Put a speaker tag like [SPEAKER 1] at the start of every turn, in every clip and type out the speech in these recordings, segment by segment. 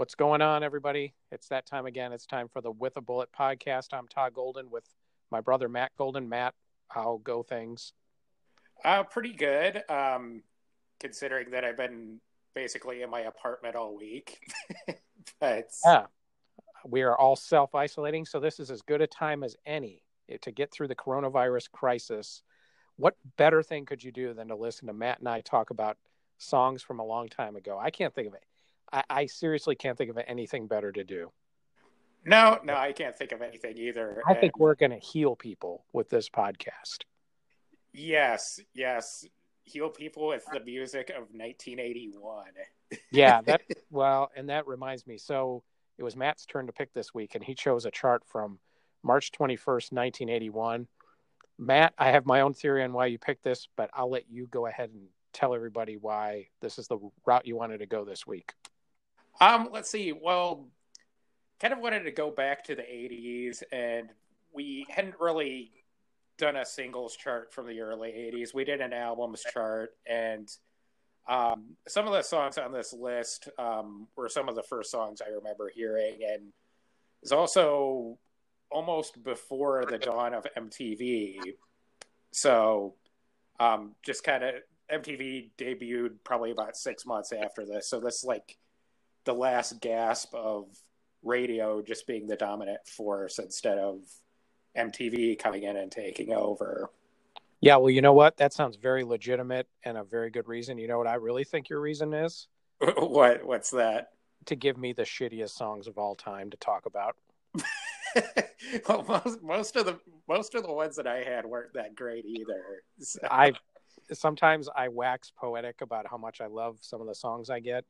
[SPEAKER 1] What's going on, everybody? It's that time again. It's time for the With a Bullet podcast. I'm Todd Golden with my brother Matt Golden. Matt, how go things?
[SPEAKER 2] Uh, pretty good. Um, considering that I've been basically in my apartment all week. but
[SPEAKER 1] yeah, we are all self isolating, so this is as good a time as any to get through the coronavirus crisis. What better thing could you do than to listen to Matt and I talk about songs from a long time ago? I can't think of it. I, I seriously can't think of anything better to do.
[SPEAKER 2] No, no, I can't think of anything either.
[SPEAKER 1] I think we're going to heal people with this podcast.
[SPEAKER 2] Yes, yes. Heal people with the music of 1981.
[SPEAKER 1] yeah, that well, and that reminds me. So it was Matt's turn to pick this week, and he chose a chart from March 21st, 1981. Matt, I have my own theory on why you picked this, but I'll let you go ahead and tell everybody why this is the route you wanted to go this week.
[SPEAKER 2] Um, let's see. Well, kind of wanted to go back to the 80s, and we hadn't really done a singles chart from the early 80s. We did an albums chart, and um, some of the songs on this list um, were some of the first songs I remember hearing, and it's also almost before the dawn of MTV. So, um, just kind of MTV debuted probably about six months after this. So this like the last gasp of radio just being the dominant force instead of MTV coming in and taking over.
[SPEAKER 1] Yeah, well, you know what? That sounds very legitimate and a very good reason. You know what I really think your reason is?
[SPEAKER 2] what what's that?
[SPEAKER 1] To give me the shittiest songs of all time to talk about.
[SPEAKER 2] well, most, most of the most of the ones that I had weren't that great either.
[SPEAKER 1] So. I sometimes I wax poetic about how much I love some of the songs I get.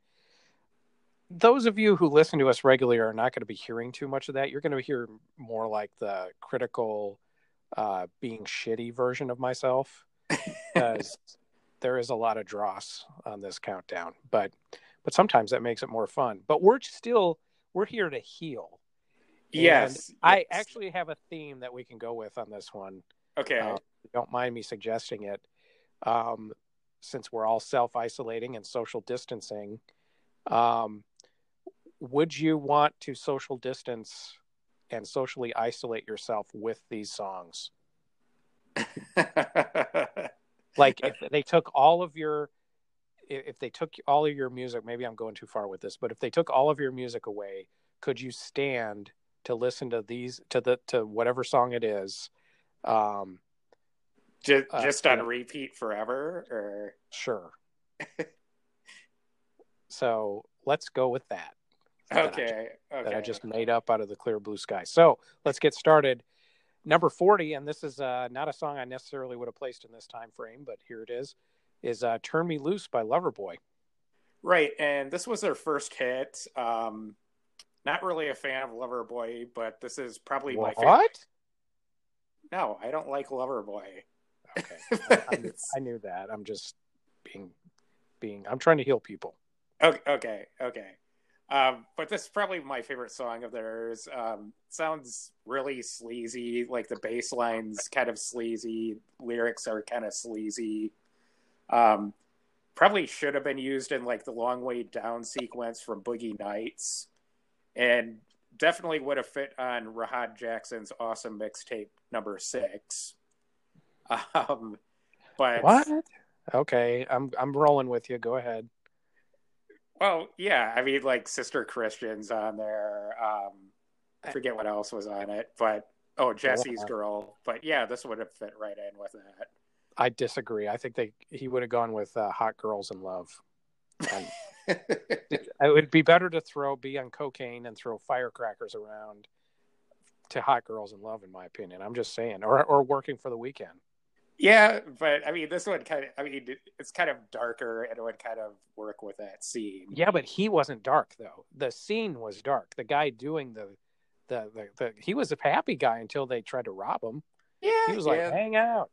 [SPEAKER 1] Those of you who listen to us regularly are not going to be hearing too much of that. You're going to hear more like the critical, uh, being shitty version of myself, because there is a lot of dross on this countdown. But but sometimes that makes it more fun. But we're still we're here to heal.
[SPEAKER 2] Yes,
[SPEAKER 1] I actually have a theme that we can go with on this one.
[SPEAKER 2] Okay. Uh,
[SPEAKER 1] don't mind me suggesting it um, since we're all self isolating and social distancing, um, would you want to social distance and socially isolate yourself with these songs? like if they took all of your if they took all of your music maybe i'm going too far with this but if they took all of your music away could you stand to listen to these to the to whatever song it is um
[SPEAKER 2] just, uh, just on yeah. repeat forever, or
[SPEAKER 1] sure. so let's go with that.
[SPEAKER 2] Okay.
[SPEAKER 1] That I,
[SPEAKER 2] just, okay.
[SPEAKER 1] that I just made up out of the clear blue sky. So let's get started. Number forty, and this is uh, not a song I necessarily would have placed in this time frame, but here it is. Is uh, "Turn Me Loose" by Loverboy.
[SPEAKER 2] Right, and this was their first hit. Um, not really a fan of Loverboy, but this is probably
[SPEAKER 1] what?
[SPEAKER 2] my favorite. What? No, I don't like Loverboy.
[SPEAKER 1] Okay, I, I, knew, I, knew, that. I'm just being being. I'm trying to heal people.
[SPEAKER 2] Okay, okay, okay. Um, but this is probably my favorite song of theirs. Um, sounds really sleazy. Like the bass line's kind of sleazy. Lyrics are kind of sleazy. Um, probably should have been used in like the long way down sequence from Boogie Nights, and definitely would have fit on Rahad Jackson's awesome mixtape number six. Um, but
[SPEAKER 1] what? Okay, I'm I'm rolling with you. Go ahead.
[SPEAKER 2] Well, yeah, I mean, like Sister Christian's on there. Um, I forget what else was on it, but oh, Jesse's yeah. girl. But yeah, this would have fit right in with that.
[SPEAKER 1] I disagree. I think they he would have gone with uh, Hot Girls in Love. it would be better to throw be on cocaine and throw firecrackers around to Hot Girls in Love, in my opinion. I'm just saying, or or working for the weekend.
[SPEAKER 2] Yeah, but I mean, this one kind of, I mean, it's kind of darker and it would kind of work with that scene.
[SPEAKER 1] Yeah, but he wasn't dark though. The scene was dark. The guy doing the, the, the, the he was a happy guy until they tried to rob him.
[SPEAKER 2] Yeah,
[SPEAKER 1] he was
[SPEAKER 2] yeah.
[SPEAKER 1] like, hang out,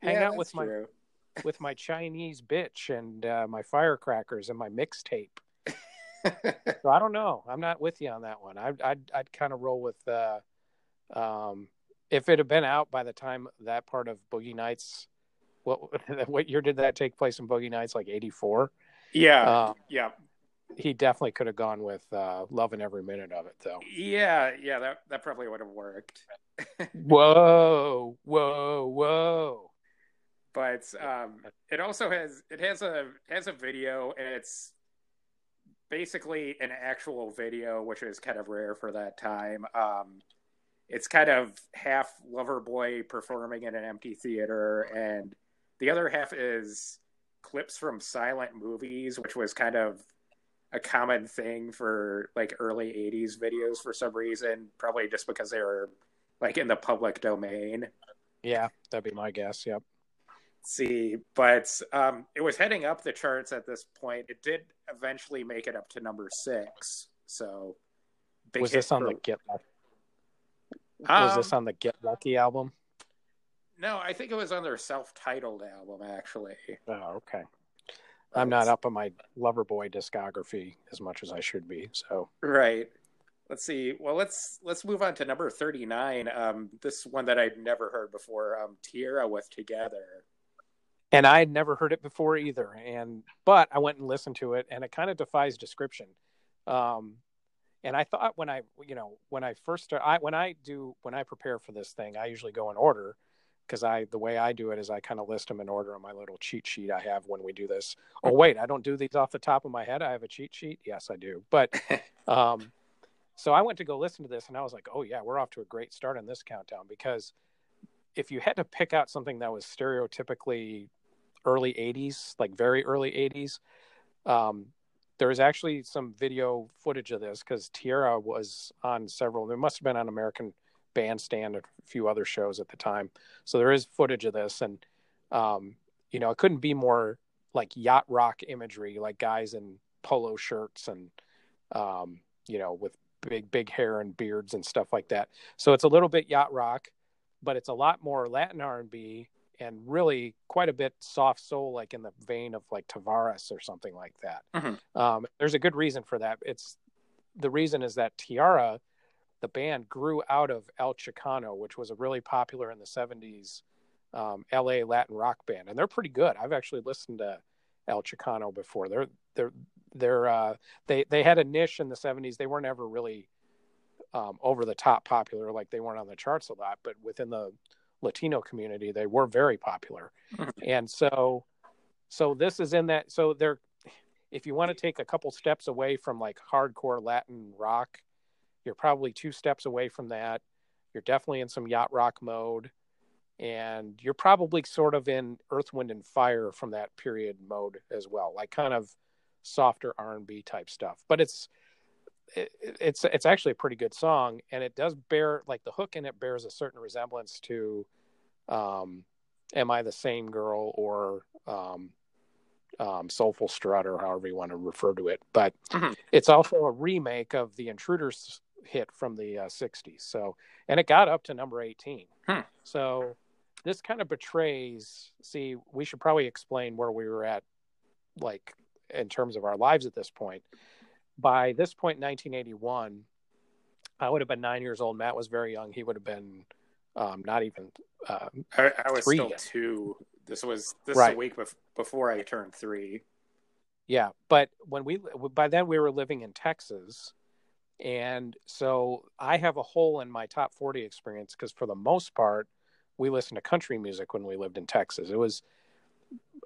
[SPEAKER 1] hang
[SPEAKER 2] yeah,
[SPEAKER 1] out with my,
[SPEAKER 2] true.
[SPEAKER 1] with my Chinese bitch and uh, my firecrackers and my mixtape. so I don't know. I'm not with you on that one. I, I'd, I'd, I'd kind of roll with, uh, um, if it had been out by the time that part of Boogie Nights, what what year did that take place in Boogie Nights? Like eighty four.
[SPEAKER 2] Yeah, uh, yeah.
[SPEAKER 1] he definitely could have gone with uh, "Loving Every Minute of It," though.
[SPEAKER 2] Yeah, yeah, that that probably would have worked.
[SPEAKER 1] whoa, whoa, whoa!
[SPEAKER 2] But um, it also has it has a has a video, and it's basically an actual video, which is kind of rare for that time. Um, it's kind of half Loverboy performing in an empty theater, and the other half is clips from silent movies, which was kind of a common thing for like early 80s videos for some reason, probably just because they were like in the public domain.
[SPEAKER 1] Yeah, that'd be my guess. Yep.
[SPEAKER 2] See, but um, it was heading up the charts at this point. It did eventually make it up to number six. So,
[SPEAKER 1] was this on for... the Get Lucky? Um, was this on the Get Lucky album?
[SPEAKER 2] No, I think it was on their self-titled album, actually.
[SPEAKER 1] Oh, okay. I'm not up on my Loverboy discography as much as I should be. So
[SPEAKER 2] right. Let's see. Well, let's let's move on to number 39. Um, this one that I'd never heard before. Um, Tierra with Together.
[SPEAKER 1] And I had never heard it before either. And but I went and listened to it, and it kind of defies description. Um, and I thought when I, you know, when I first start, I when I do when I prepare for this thing, I usually go in order because I the way I do it is I kind of list them in order on my little cheat sheet I have when we do this. Oh wait, I don't do these off the top of my head. I have a cheat sheet. Yes, I do. But um, so I went to go listen to this and I was like, oh yeah, we're off to a great start on this countdown because if you had to pick out something that was stereotypically early 80s, like very early 80s, um, there is actually some video footage of this because Tierra was on several. There must have been on American Bandstand, a few other shows at the time. So there is footage of this, and um, you know, it couldn't be more like yacht rock imagery, like guys in polo shirts and um, you know, with big big hair and beards and stuff like that. So it's a little bit yacht rock, but it's a lot more Latin R and B and really quite a bit soft soul, like in the vein of like Tavares or something like that. Mm-hmm. Um, there's a good reason for that. It's the reason is that Tierra, the band grew out of El Chicano, which was a really popular in the 70s um, LA Latin rock band. And they're pretty good. I've actually listened to El Chicano before. They're, they're, they're, uh, they, they had a niche in the 70s. They weren't ever really um, over the top popular, like they weren't on the charts a lot, but within the Latino community, they were very popular. Mm-hmm. and so, so this is in that. So they're, if you want to take a couple steps away from like hardcore Latin rock, you're probably two steps away from that. You're definitely in some yacht rock mode, and you're probably sort of in Earth, Wind, and Fire from that period mode as well, like kind of softer R and B type stuff. But it's it, it's it's actually a pretty good song, and it does bear like the hook in it bears a certain resemblance to um, "Am I the Same Girl" or um, um, Soulful Strut, or however you want to refer to it. But mm-hmm. it's also a remake of the Intruders hit from the uh, 60s. So, and it got up to number 18. Hmm. So, this kind of betrays. See, we should probably explain where we were at, like in terms of our lives at this point. By this point, 1981, I would have been nine years old. Matt was very young. He would have been um, not even. Uh,
[SPEAKER 2] I, I, was still yet. two. This was this right. a week bef- before I turned three.
[SPEAKER 1] Yeah, but when we by then we were living in Texas, and so I have a hole in my top 40 experience because for the most part, we listened to country music when we lived in Texas. It was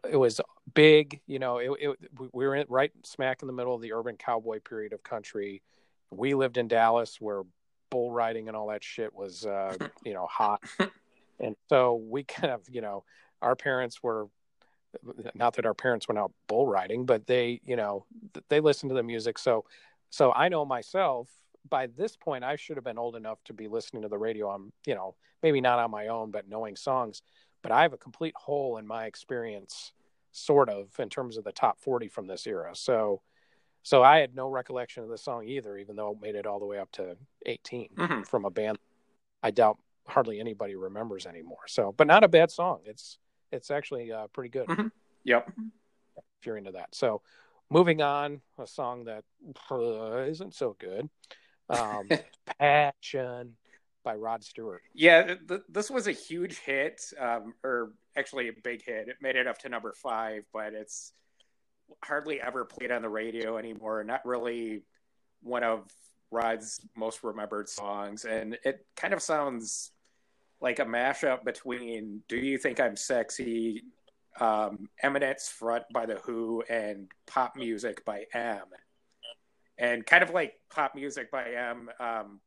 [SPEAKER 1] it was big, you know, it, it, we were in, right smack in the middle of the urban cowboy period of country. We lived in Dallas where bull riding and all that shit was uh, you know, hot. And so we kind of, you know, our parents were not that our parents went out bull riding, but they, you know, they listened to the music. So so I know myself by this point I should have been old enough to be listening to the radio on, you know, maybe not on my own, but knowing songs. But I have a complete hole in my experience, sort of, in terms of the top 40 from this era. So, so I had no recollection of the song either, even though it made it all the way up to 18 mm-hmm. from a band I doubt hardly anybody remembers anymore. So, but not a bad song. It's it's actually uh, pretty good.
[SPEAKER 2] Mm-hmm. Yep.
[SPEAKER 1] If you're into that. So, moving on, a song that uh, not so good. Um, Passion by Rod Stewart.
[SPEAKER 2] Yeah, th- this was a huge hit, um, or actually a big hit. It made it up to number five, but it's hardly ever played on the radio anymore. Not really one of Rod's most remembered songs, and it kind of sounds like a mashup between "Do You Think I'm Sexy," um, "Eminence Front" by the Who, and "Pop Music" by M. And kind of like "Pop Music" by M, um,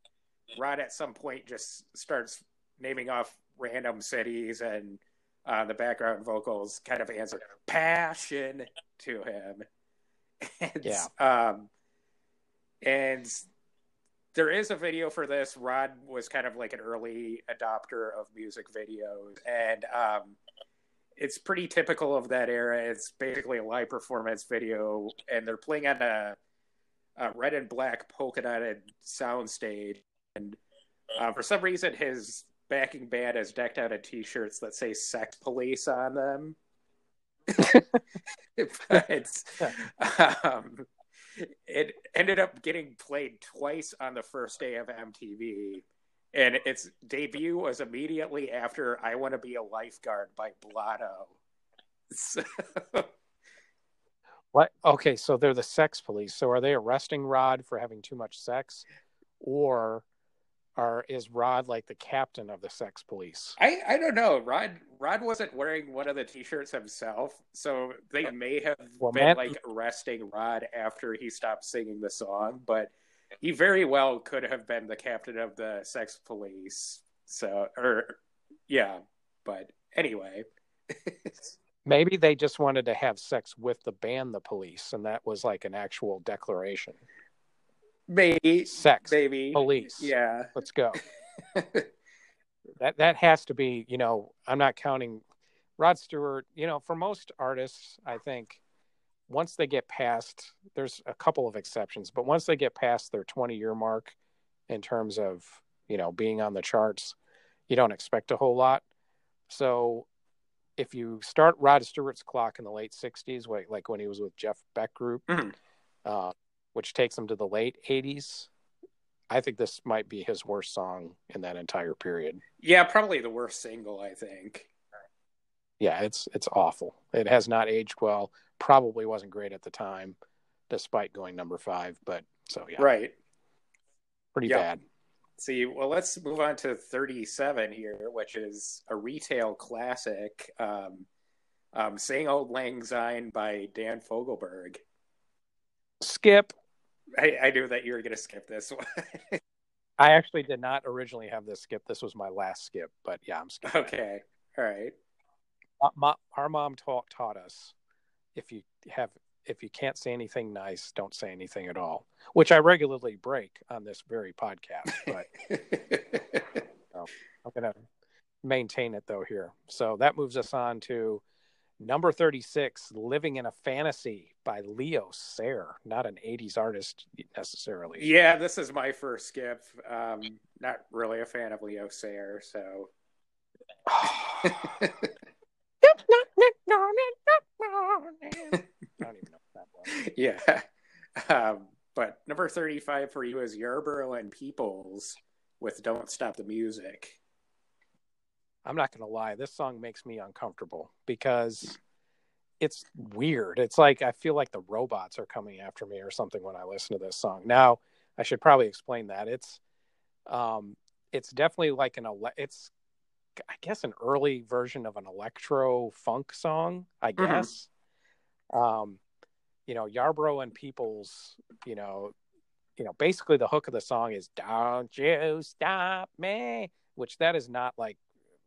[SPEAKER 2] Rod at some point just starts naming off random cities, and uh, the background vocals kind of answer "passion" to him. And,
[SPEAKER 1] Yeah.
[SPEAKER 2] Um, and there is a video for this. Rod was kind of like an early adopter of music videos, and um, it's pretty typical of that era. It's basically a live performance video, and they're playing on a, a red and black polka dotted soundstage. And uh, for some reason, his backing band is decked out in T-shirts that say "Sex Police" on them. but um, it ended up getting played twice on the first day of MTV. And its debut was immediately after I Want to Be a Lifeguard by Blotto. So,
[SPEAKER 1] What? Okay, so they're the sex police. So are they arresting Rod for having too much sex, or are is Rod like the captain of the sex police?
[SPEAKER 2] I, I don't know. Rod Rod wasn't wearing one of the t-shirts himself, so they may have
[SPEAKER 1] Well,
[SPEAKER 2] been
[SPEAKER 1] man-
[SPEAKER 2] like arresting Rod after he stopped singing the song, but he very well could have been the captain of the sex police. So or yeah, but anyway.
[SPEAKER 1] Maybe they just wanted to have sex with the band, the police, and that was like an actual declaration.
[SPEAKER 2] Maybe
[SPEAKER 1] Sex,
[SPEAKER 2] maybe
[SPEAKER 1] police.
[SPEAKER 2] Yeah.
[SPEAKER 1] let's go. that that has to be. You know, I'm not counting Rod Stewart. You know, for most artists, I think once they get past, there's a couple of exceptions, but once they get past their 20 year mark in terms of you know being on the charts, you don't expect a whole lot. So if you start Rod Stewart's clock in the late 60s, like, like when he was with Jeff Beck Group,
[SPEAKER 2] Mhm.
[SPEAKER 1] uh, which takes him to the late 80s, I think this might be his worst song in that entire period.
[SPEAKER 2] Yeah, probably the worst single, I think.
[SPEAKER 1] Yeah, it's it's awful. It has not aged well. Probably wasn't great at the time, despite going number five. But so yeah,
[SPEAKER 2] Right.
[SPEAKER 1] pretty
[SPEAKER 2] Yeah.
[SPEAKER 1] bad.
[SPEAKER 2] See, well, let's move on to 37 here, which is a retail classic. Um, um, Same Old Lang Syne by Dan Fogelberg.
[SPEAKER 1] Skip.
[SPEAKER 2] I, I knew that you were going to skip this one.
[SPEAKER 1] I actually did not originally have this skip. This was my last skip, but yeah, I'm skipping.
[SPEAKER 2] okay. All right.
[SPEAKER 1] My- my- our mom taught taught us if you have if you can't say anything nice, don't say anything at all. Which I regularly break on this very podcast, but I'm gonna maintain it though here. So that moves us on to number 36, Living in a Fantasy by Leo Sayer, not an 80s artist necessarily.
[SPEAKER 2] yeah, this is my first skip. Um, not really a fan of Leo Sayer, so.
[SPEAKER 1] I don't even know what that was.
[SPEAKER 2] yeah. Um, but number 35 for you is Yarborough and Peoples with Don't Stop the Music.
[SPEAKER 1] I'm not going to lie. This song makes me uncomfortable because it's weird. It's like I feel like the robots are coming after me or something when I listen to this song. Now, I should probably explain that. It's um it's definitely like an ele- it's I guess an early version of an electro funk song, I
[SPEAKER 2] Mhm.
[SPEAKER 1] guess. Um you know, Yarborough and Peoples, you know, you know, basically the hook of the song is "Don't you stop me," which that is not like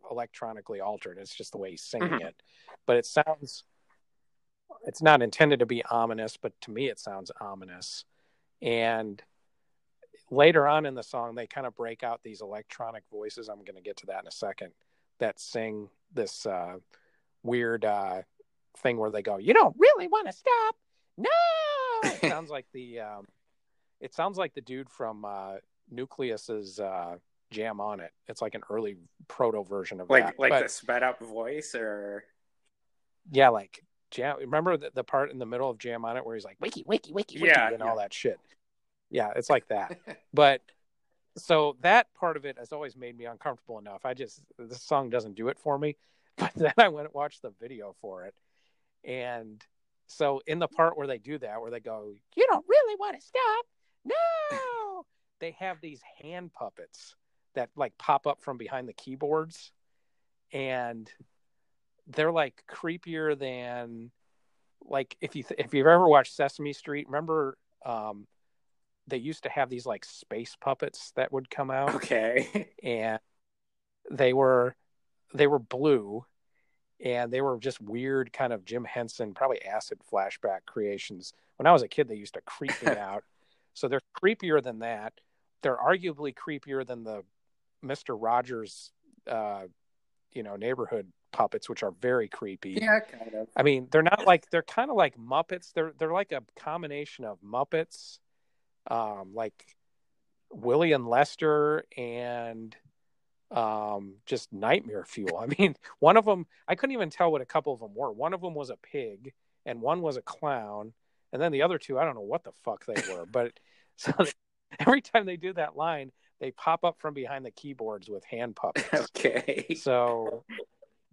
[SPEAKER 1] electronically altered. It's just the way he's singing
[SPEAKER 2] Mhm.
[SPEAKER 1] it. But it sounds it's not intended to be ominous, but to me it sounds ominous. And later on in the song they kind of break out these electronic voices. I'm going to get to that in a second that sing this uh weird uh thing where they go, "You don't really want to stop." No. It sounds like the um it sounds like the dude from uh Newcleus's uh jam on it. It's like an early proto version of
[SPEAKER 2] Like
[SPEAKER 1] that.
[SPEAKER 2] like
[SPEAKER 1] But-
[SPEAKER 2] the sped up voice or
[SPEAKER 1] yeah, like jam. Remember the, the part in the middle of jam on it where he's like wiki wiki wiki wiki
[SPEAKER 2] Yeah,
[SPEAKER 1] and
[SPEAKER 2] yeah.
[SPEAKER 1] all that shit. Yeah, it's like that. but so that part of it has always made me uncomfortable enough. I just this song doesn't do it for me. But then I went and watched the video for it, and So in the part where they do that, where they go, "You don't really want to stop," no, they have these hand puppets that like pop up from behind the keyboards, and they're like creepier than like if you th- if you've ever watched Sesame Street. Remember, um, they used to have these like space puppets that would come out,
[SPEAKER 2] Okay.
[SPEAKER 1] and they were they were blue and they were just weird kind of Jim Henson, probably acid flashback creations. When I was a kid, they used to creep me out. So they're creepier than that. They're arguably creepier than the Mister Rogers, uh, you know, neighborhood puppets, which are very creepy.
[SPEAKER 2] yeah, kind of.
[SPEAKER 1] I mean, they're not like they're kind of like Muppets. They're they're like a combination of Muppets, um, like Willie and Lester, and um, just nightmare fuel. I mean, one of them I couldn't even tell what a couple of them were. One of them was a pig, and one was a clown, and then the other two I don't know what the fuck they were. but so every time they do that line, they pop up from behind the keyboards with hand puppets.
[SPEAKER 2] Okay.
[SPEAKER 1] So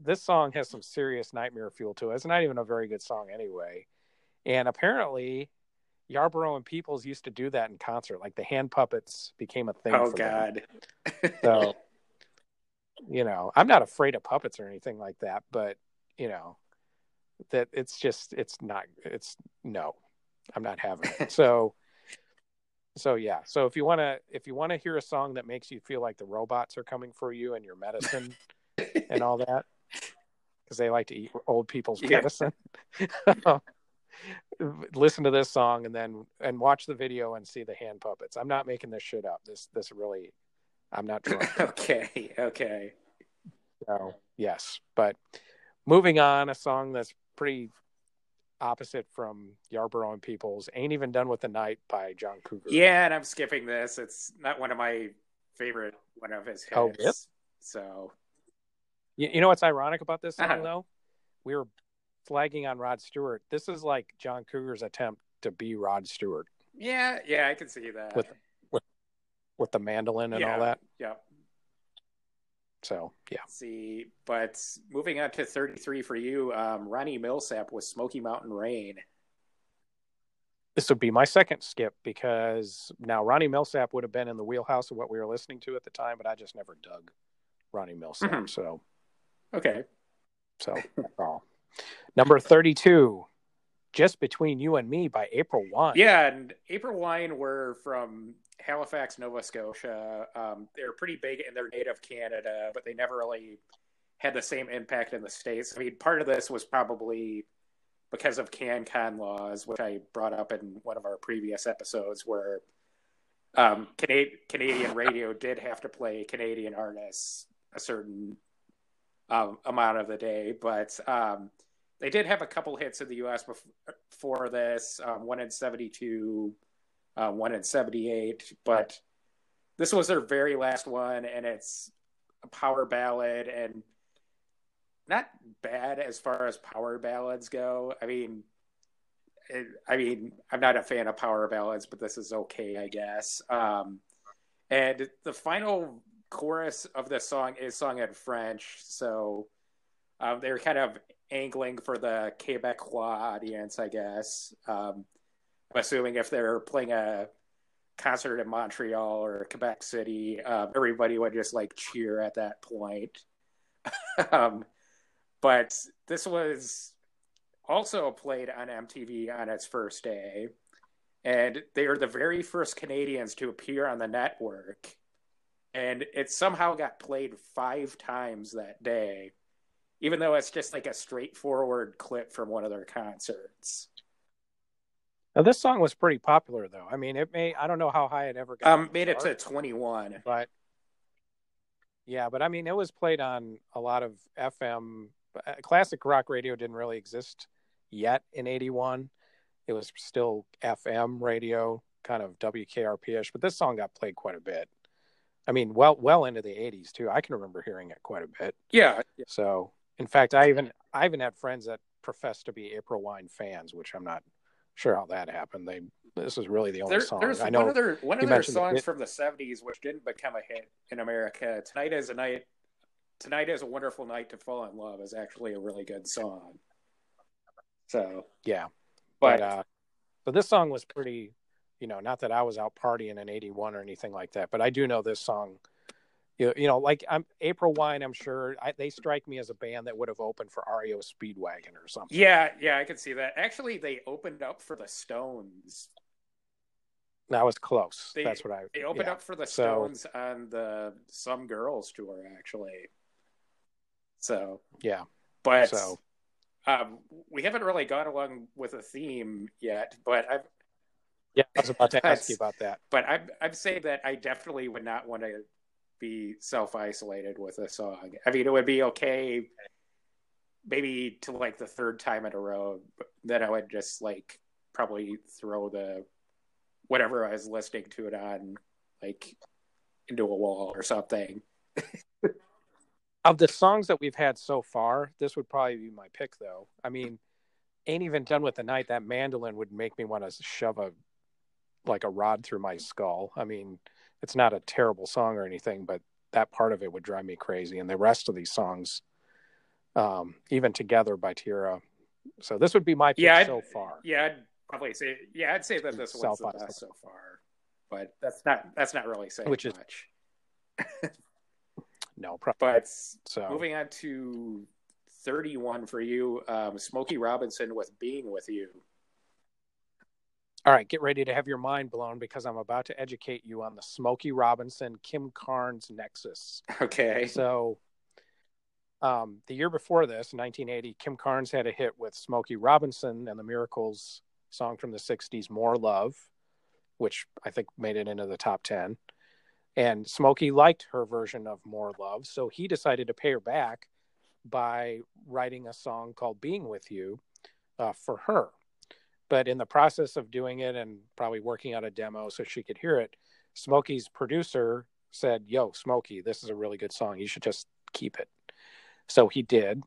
[SPEAKER 1] this song has some serious nightmare fuel to it. It's not even a very good song anyway. And apparently Yarborough and Peoples used to do that in concert. Like the hand puppets became a thing.
[SPEAKER 2] Oh
[SPEAKER 1] for them.
[SPEAKER 2] God.
[SPEAKER 1] So you know, I'm not afraid of puppets or anything like that, but you know, that it's just it's not it's no. I'm not having it. So so yeah. So if you want to if you want to hear a song that makes you feel like the robots are coming for you and your medicine and all that because they like to eat old people's
[SPEAKER 2] Yeah.
[SPEAKER 1] medicine. Listen to this song and then and watch the video and see the hand puppets. I'm not making this shit up. This this really I'm not drunk.
[SPEAKER 2] okay. Okay.
[SPEAKER 1] So yes, but moving on, a song that's pretty opposite from Yarborough and Peoples. Ain't even done with the night by John Cougar.
[SPEAKER 2] Yeah, and I'm skipping this. It's not one of my favorite one of his hits.
[SPEAKER 1] Oh, really?
[SPEAKER 2] So
[SPEAKER 1] You, you know what's ironic about this song
[SPEAKER 2] Uh-huh.
[SPEAKER 1] though? We were flagging on Rod Stewart. This is like John Cougar's attempt to be Rod Stewart
[SPEAKER 2] yeah, yeah, I can see that.
[SPEAKER 1] With- with the mandolin and
[SPEAKER 2] yeah,
[SPEAKER 1] all that.
[SPEAKER 2] Yeah.
[SPEAKER 1] So yeah.
[SPEAKER 2] See, but moving on to 33 for you, um, Ronnie Milsap with Smoky Mountain Rain.
[SPEAKER 1] This would be my second skip because now Ronnie Milsap would have been in the wheelhouse of what we were listening to at the time, but I just never dug Ronnie Milsap.
[SPEAKER 2] Mhm.
[SPEAKER 1] So
[SPEAKER 2] Okay.
[SPEAKER 1] So that's all. Number 32, Just Between You and Me by April Wine.
[SPEAKER 2] Yeah, and April Wine were from Halifax, Nova Scotia. Um, they're pretty big in their native Canada, but they never really had the same impact in the States. I mean, part of this was probably because of CanCon laws, which I brought up in one of our previous episodes, where um, Cana- Canadian radio did have to play Canadian artists a certain um, amount of the day, but um, they did have a couple hits in the U.S. before this, um, one in '72, uh, one in '78, but this was their very last one, and it's a power ballad and not bad as far as power ballads go. I mean, it, I mean, I'm not a fan of power ballads, but this is okay, I guess. Um, and the final chorus of this song is sung in French, so um, they're kind of angling for the Quebecois audience, I guess. Um, I'm assuming if they're playing a concert in Montreal or Quebec City, um, everybody would just like cheer at that point. um, but this was also played on MTV on its first day, and they are the very first Canadians to appear on the network. And it somehow got played five times that day, even though it's just like a straightforward clip from one of their concerts.
[SPEAKER 1] Now, this song was pretty popular, though. I mean, it may, I don't know how high it ever got.
[SPEAKER 2] Um, made it to 21.
[SPEAKER 1] But yeah, but I mean, it was played on a lot of FM. uh, Classic rock radio didn't really exist yet in 81. It was still FM radio, kind of WKRP ish, but this song got played quite a bit. I mean, well, well into the 80s, too. I can remember hearing it quite a bit.
[SPEAKER 2] Yeah.
[SPEAKER 1] So, in fact, I even I even had friends that professed to be April Wine fans, which I'm not sure how that happened. They this is really the only
[SPEAKER 2] There,
[SPEAKER 1] song
[SPEAKER 2] there's
[SPEAKER 1] I know.
[SPEAKER 2] one of their one of their songs
[SPEAKER 1] hit.
[SPEAKER 2] from the '70s which didn't become a hit in America. Tonight is a night. Tonight is a wonderful night to fall in love is actually a really good song. So
[SPEAKER 1] yeah, but uh, so this song was pretty, you know, not that I was out partying in '81 or anything like that, but I do know this song. You, you know, like I'm April Wine. I'm sure I, they strike me as a band that would have opened for REO Speedwagon or something.
[SPEAKER 2] Yeah, yeah, I can see that. Actually, they opened up for the Stones.
[SPEAKER 1] That was close.
[SPEAKER 2] They,
[SPEAKER 1] That's what I.
[SPEAKER 2] They opened
[SPEAKER 1] yeah.
[SPEAKER 2] up for the
[SPEAKER 1] So-
[SPEAKER 2] Stones on the Some Girls tour, actually. So,
[SPEAKER 1] Yeah.
[SPEAKER 2] but
[SPEAKER 1] So
[SPEAKER 2] um, we haven't really gone along with a theme yet. But I've
[SPEAKER 1] yeah, I was about to ask you about that.
[SPEAKER 2] but I'm I'm saying that I definitely would not want to be self isolated with a song. I mean, it would be okay, maybe to like the third time in a row. But then I would just like probably throw the whatever I was listening to it on like into a wall or something.
[SPEAKER 1] Of the songs that we've had so far, this would probably be my pick, though. I mean, ain't even done with the night. That mandolin would make me want to shove a like a rod through my skull. I mean, it's not a terrible song or anything, but that part of it would drive me crazy. And the rest of these songs, um, even together by Tierra. So this would be my pick
[SPEAKER 2] Yeah, I'd-
[SPEAKER 1] so far.
[SPEAKER 2] Yeah, I'd probably say yeah, I'd say that this one's the best so far. But that's not that's not really saying
[SPEAKER 1] Which is-
[SPEAKER 2] much.
[SPEAKER 1] No, probably.
[SPEAKER 2] But
[SPEAKER 1] So
[SPEAKER 2] Moving on to 31 for you, um, Smokey Robinson with Being With You.
[SPEAKER 1] All right, get ready to have your mind blown because I'm about to educate you on the Smokey Robinson Kim Carnes nexus.
[SPEAKER 2] Okay.
[SPEAKER 1] So, um, the year before this, 1980, Kim Carnes had a hit with Smokey Robinson and the Miracles song from the 60s, More Love, which I think made it into the top 10. And Smokey liked her version of More Love, so he decided to pay her back by writing a song called Being With You uh, for her. But in the process of doing it and probably working out a demo so she could hear it, Smokey's producer said, Yo, Smokey, this is a really good song. You should just keep it. So he did.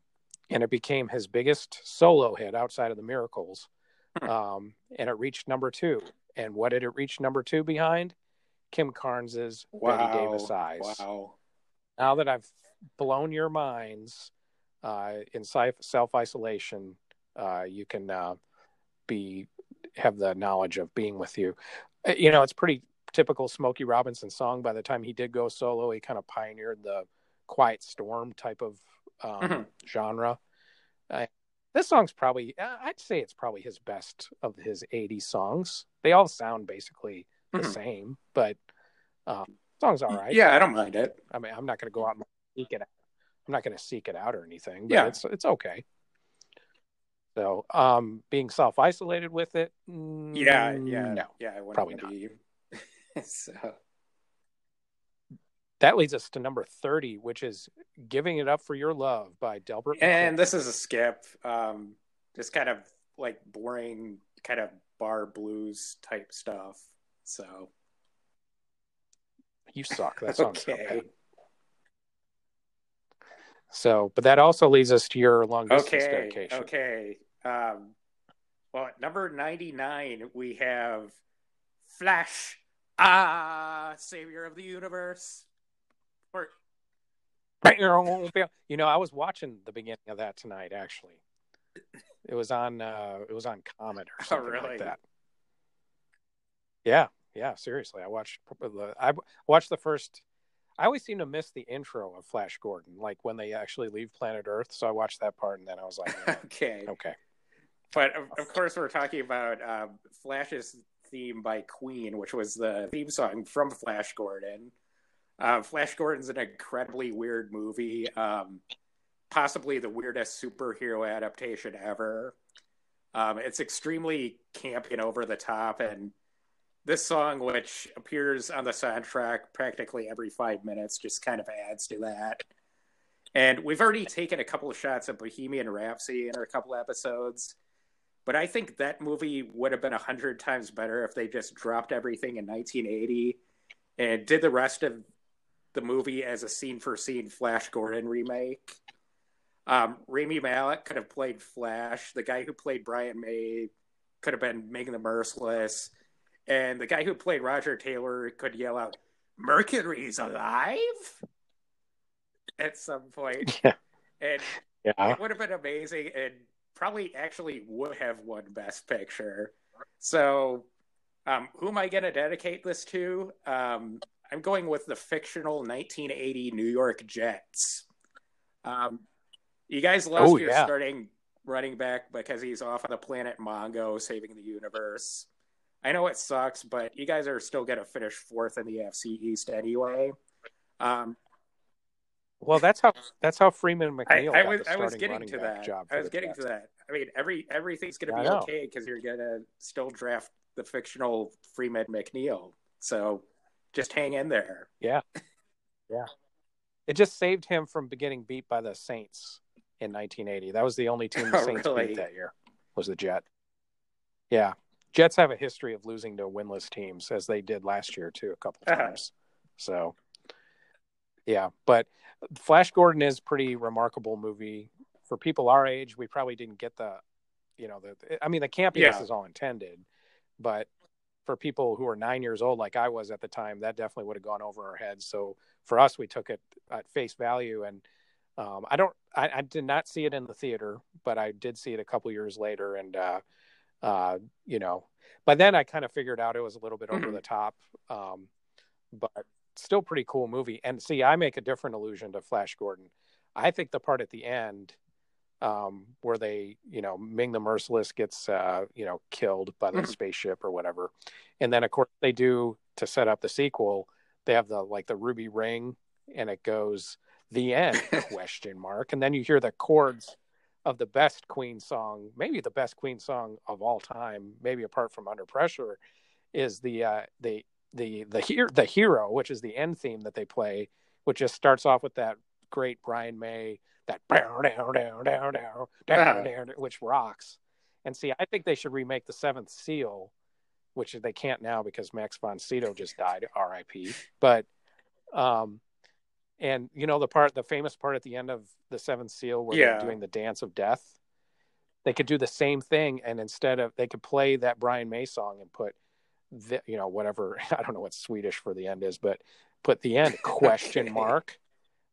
[SPEAKER 1] And it became his biggest solo hit outside of the Miracles.
[SPEAKER 2] Hmm.
[SPEAKER 1] Um, and it reached number two. And what did it reach number two behind? Kim Carnes's
[SPEAKER 2] Wow.
[SPEAKER 1] Bette Davis Eyes.
[SPEAKER 2] Wow.
[SPEAKER 1] Now that I've blown your minds uh, in self isolation, uh, you can uh, be have the knowledge of being with you. Uh, You know, it's pretty typical Smokey Robinson song. By the time he did go solo, he kind of pioneered the quiet storm type of um,
[SPEAKER 2] Mhm.
[SPEAKER 1] genre. Uh, this song's probably, uh, I'd say it's probably his best of his 80s songs. They all sound basically the
[SPEAKER 2] Mhm.
[SPEAKER 1] same, but um, song's all right.
[SPEAKER 2] Yeah, I don't mind it.
[SPEAKER 1] I mean, I'm not going to go out and seek it. out. I'm not going to seek it out or anything, but
[SPEAKER 2] Yeah.
[SPEAKER 1] it's it's okay. So, um, being self isolated with it, mm,
[SPEAKER 2] Yeah, yeah.
[SPEAKER 1] no.
[SPEAKER 2] Yeah, I wouldn't
[SPEAKER 1] probably
[SPEAKER 2] wanna be. so,
[SPEAKER 1] That leads us to number thirty, which is "Giving It Up for Your Love" by Delbert McClinton.
[SPEAKER 2] this is a skip. Um, just kind of like boring, kind of bar blues type stuff. So,
[SPEAKER 1] you suck. that's
[SPEAKER 2] okay.
[SPEAKER 1] okay. So, but that also leads us to your long distance
[SPEAKER 2] Okay.
[SPEAKER 1] dedication.
[SPEAKER 2] Okay. Um, well, at number 99, we have Flash, ah, savior of the universe. Or,
[SPEAKER 1] You know, I was watching the beginning of that tonight. Actually, it was on. uh It was on Comet or
[SPEAKER 2] Oh,
[SPEAKER 1] something
[SPEAKER 2] really?
[SPEAKER 1] like that. Yeah, yeah. Seriously, I watched. the I watched the first. I always seem to miss the intro of Flash Gordon, like when they actually leave planet Earth. So I watched that part, and then I was like, yeah,
[SPEAKER 2] okay.
[SPEAKER 1] okay,
[SPEAKER 2] But of, of course, we're talking about um, Flash's theme by Queen, which was the theme song from Flash Gordon. Uh, Flash Gordon's an incredibly weird movie, um, possibly the weirdest superhero adaptation ever. Um, it's extremely campy and over the top, and this song, which appears on the soundtrack practically every five minutes, just kind of adds to that. And we've already taken a couple of shots of Bohemian Rhapsody in our couple episodes. But I think that movie would have been a hundred times better if they just dropped everything in 1980 and did the rest of the movie as a scene for scene Flash Gordon remake. Um, Rami Malek could have played Flash. The guy who played Brian May could have been Ming the Merciless. And the guy who played Roger Taylor could yell out, Mercury's alive? At some point.
[SPEAKER 1] Yeah.
[SPEAKER 2] And
[SPEAKER 1] yeah,
[SPEAKER 2] it would have been amazing and probably actually would have won Best Picture. So, um, who am I going to dedicate this to? Um, I'm going with the fictional 1980 New York Jets. Um, you guys lost
[SPEAKER 1] Oh,
[SPEAKER 2] your
[SPEAKER 1] yeah.
[SPEAKER 2] starting running back because he's off on the planet Mongo saving the universe. I know it sucks, but you guys are still going to finish fourth in the AFC East anyway. Um,
[SPEAKER 1] Well, that's how that's how Freeman
[SPEAKER 2] I,
[SPEAKER 1] McNeil
[SPEAKER 2] I
[SPEAKER 1] got
[SPEAKER 2] was I was getting to that.
[SPEAKER 1] job.
[SPEAKER 2] I was getting to that. I mean, every everything's going to be okay because you're going to still draft the fictional Freeman McNeil. So just hang in there. Yeah, yeah.
[SPEAKER 1] It just saved him from getting beat by the Saints in 1980. That was the only team the
[SPEAKER 2] Oh,
[SPEAKER 1] Saints
[SPEAKER 2] really?
[SPEAKER 1] beat that year. Was the Jet? Yeah, Jets have a history of losing to winless teams, as they did last year too, a couple
[SPEAKER 2] Uh-huh.
[SPEAKER 1] times. So, yeah, but Flash Gordon is pretty remarkable movie for people our age. We probably didn't get the, you know, the. I mean, the campiness
[SPEAKER 2] Yeah.
[SPEAKER 1] is all intended, but for people who are nine years old, like I was at the time, that definitely would have gone over our heads. So for us, we took it at face value, and um, I don't, I, I did not see it in the theater, but I did see it a couple years later, and uh, uh, you know, by then I kind of figured out it was a little bit over
[SPEAKER 2] Mhm.
[SPEAKER 1] the top, um, but still pretty cool movie. And see, I make a different allusion to Flash Gordon. I think the part at the end um, where they, you know, Ming the Merciless gets, uh, you know, killed by the
[SPEAKER 2] Mhm.
[SPEAKER 1] spaceship or whatever, and then of course they do to set up the sequel. They have the like the ruby ring, and it goes the end question mark, and then you hear the chords of the best Queen song, maybe the best Queen song of all time, maybe apart from Under Pressure, is the uh, the the the hero the hero, which is the end theme that they play, which just starts off with that great Brian May that down down down down down down down, which rocks. And see, I think they should remake the Seventh Seal, which they can't now because Max von Sydow just died, R.I.P. But um, and you know the part, the famous part at the end of the Seventh Seal where
[SPEAKER 2] Yeah.
[SPEAKER 1] they're doing the dance of death. They could do the same thing, and instead of they could play that Brian May song and put, the, you know, whatever I don't know what Swedish for the end is, but put the end question
[SPEAKER 2] Okay.
[SPEAKER 1] mark.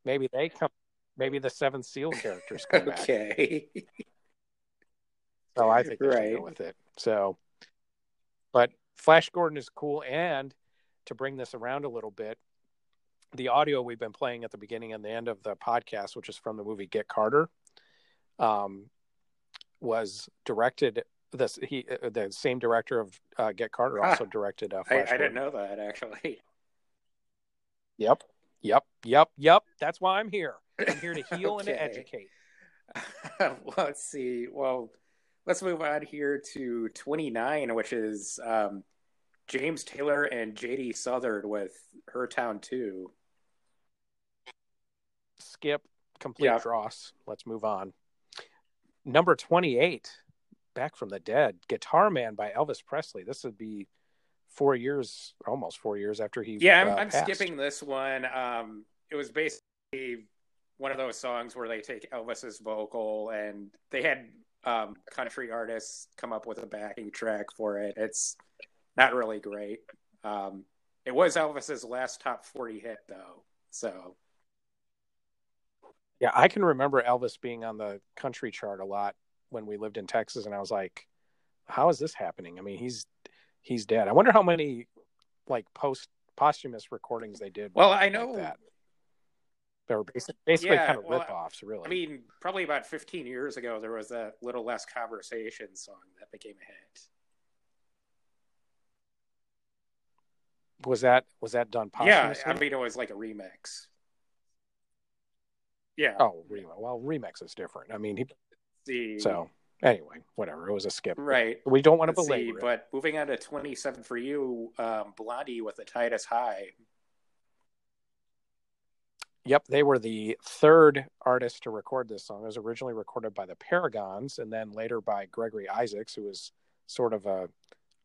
[SPEAKER 1] Maybe they come. Maybe the Seventh Seal characters come back.
[SPEAKER 2] Okay.
[SPEAKER 1] So I think
[SPEAKER 2] Right.
[SPEAKER 1] go with it. So, but Flash Gordon is cool, and to bring this around a little bit, the audio we've been playing at the beginning and the end of the podcast, which is from the movie Get Carter, um, was directed. This he uh, the same director of uh, Get Carter also directed uh,
[SPEAKER 2] I,
[SPEAKER 1] Flash.
[SPEAKER 2] I didn't know that actually.
[SPEAKER 1] Yep, yep, yep, yep. That's why I'm here. I'm here to heal and to educate.
[SPEAKER 2] well, let's see. Well, let's move on here to 29, which is um, James Taylor and JD Souther with Her Town 2.
[SPEAKER 1] skip complete
[SPEAKER 2] Yeah.
[SPEAKER 1] dross let's move on number 28 back from the dead guitar man by elvis presley this would be four years almost four years after he
[SPEAKER 2] Yeah, I'm,
[SPEAKER 1] uh,
[SPEAKER 2] I'm skipping this one. Um, it was basically one of those songs where they take Elvis's vocal and they had um, country artists come up with a backing track for it. It's not really great. Um, it was Elvis's last top 40 hit, though. So,
[SPEAKER 1] yeah i can remember elvis being on the country chart a lot when we lived in texas and i was like how is this happening i mean he's he's dead i wonder how many like post posthumous recordings they did
[SPEAKER 2] well, I
[SPEAKER 1] like
[SPEAKER 2] know.
[SPEAKER 1] that they were basically, basically
[SPEAKER 2] Yeah,
[SPEAKER 1] kind of
[SPEAKER 2] well,
[SPEAKER 1] rip-offs really
[SPEAKER 2] I mean, probably about 15 years ago, there was that Little Less Conversation song that became a hit.
[SPEAKER 1] was that was that done posthumously?
[SPEAKER 2] Yeah, I mean, it was like a remix. Yeah.
[SPEAKER 1] Oh. Well, remix is different. I mean, he,
[SPEAKER 2] The,
[SPEAKER 1] so anyway, whatever. It was a skip.
[SPEAKER 2] Right.
[SPEAKER 1] We don't want to
[SPEAKER 2] see,
[SPEAKER 1] it.
[SPEAKER 2] but moving on to 27 for you, um, Blondie with the Tide Is High.
[SPEAKER 1] Yep, they were the third artist to record this song. It was originally recorded by the Paragons, and then later by Gregory Isaacs, who was sort of a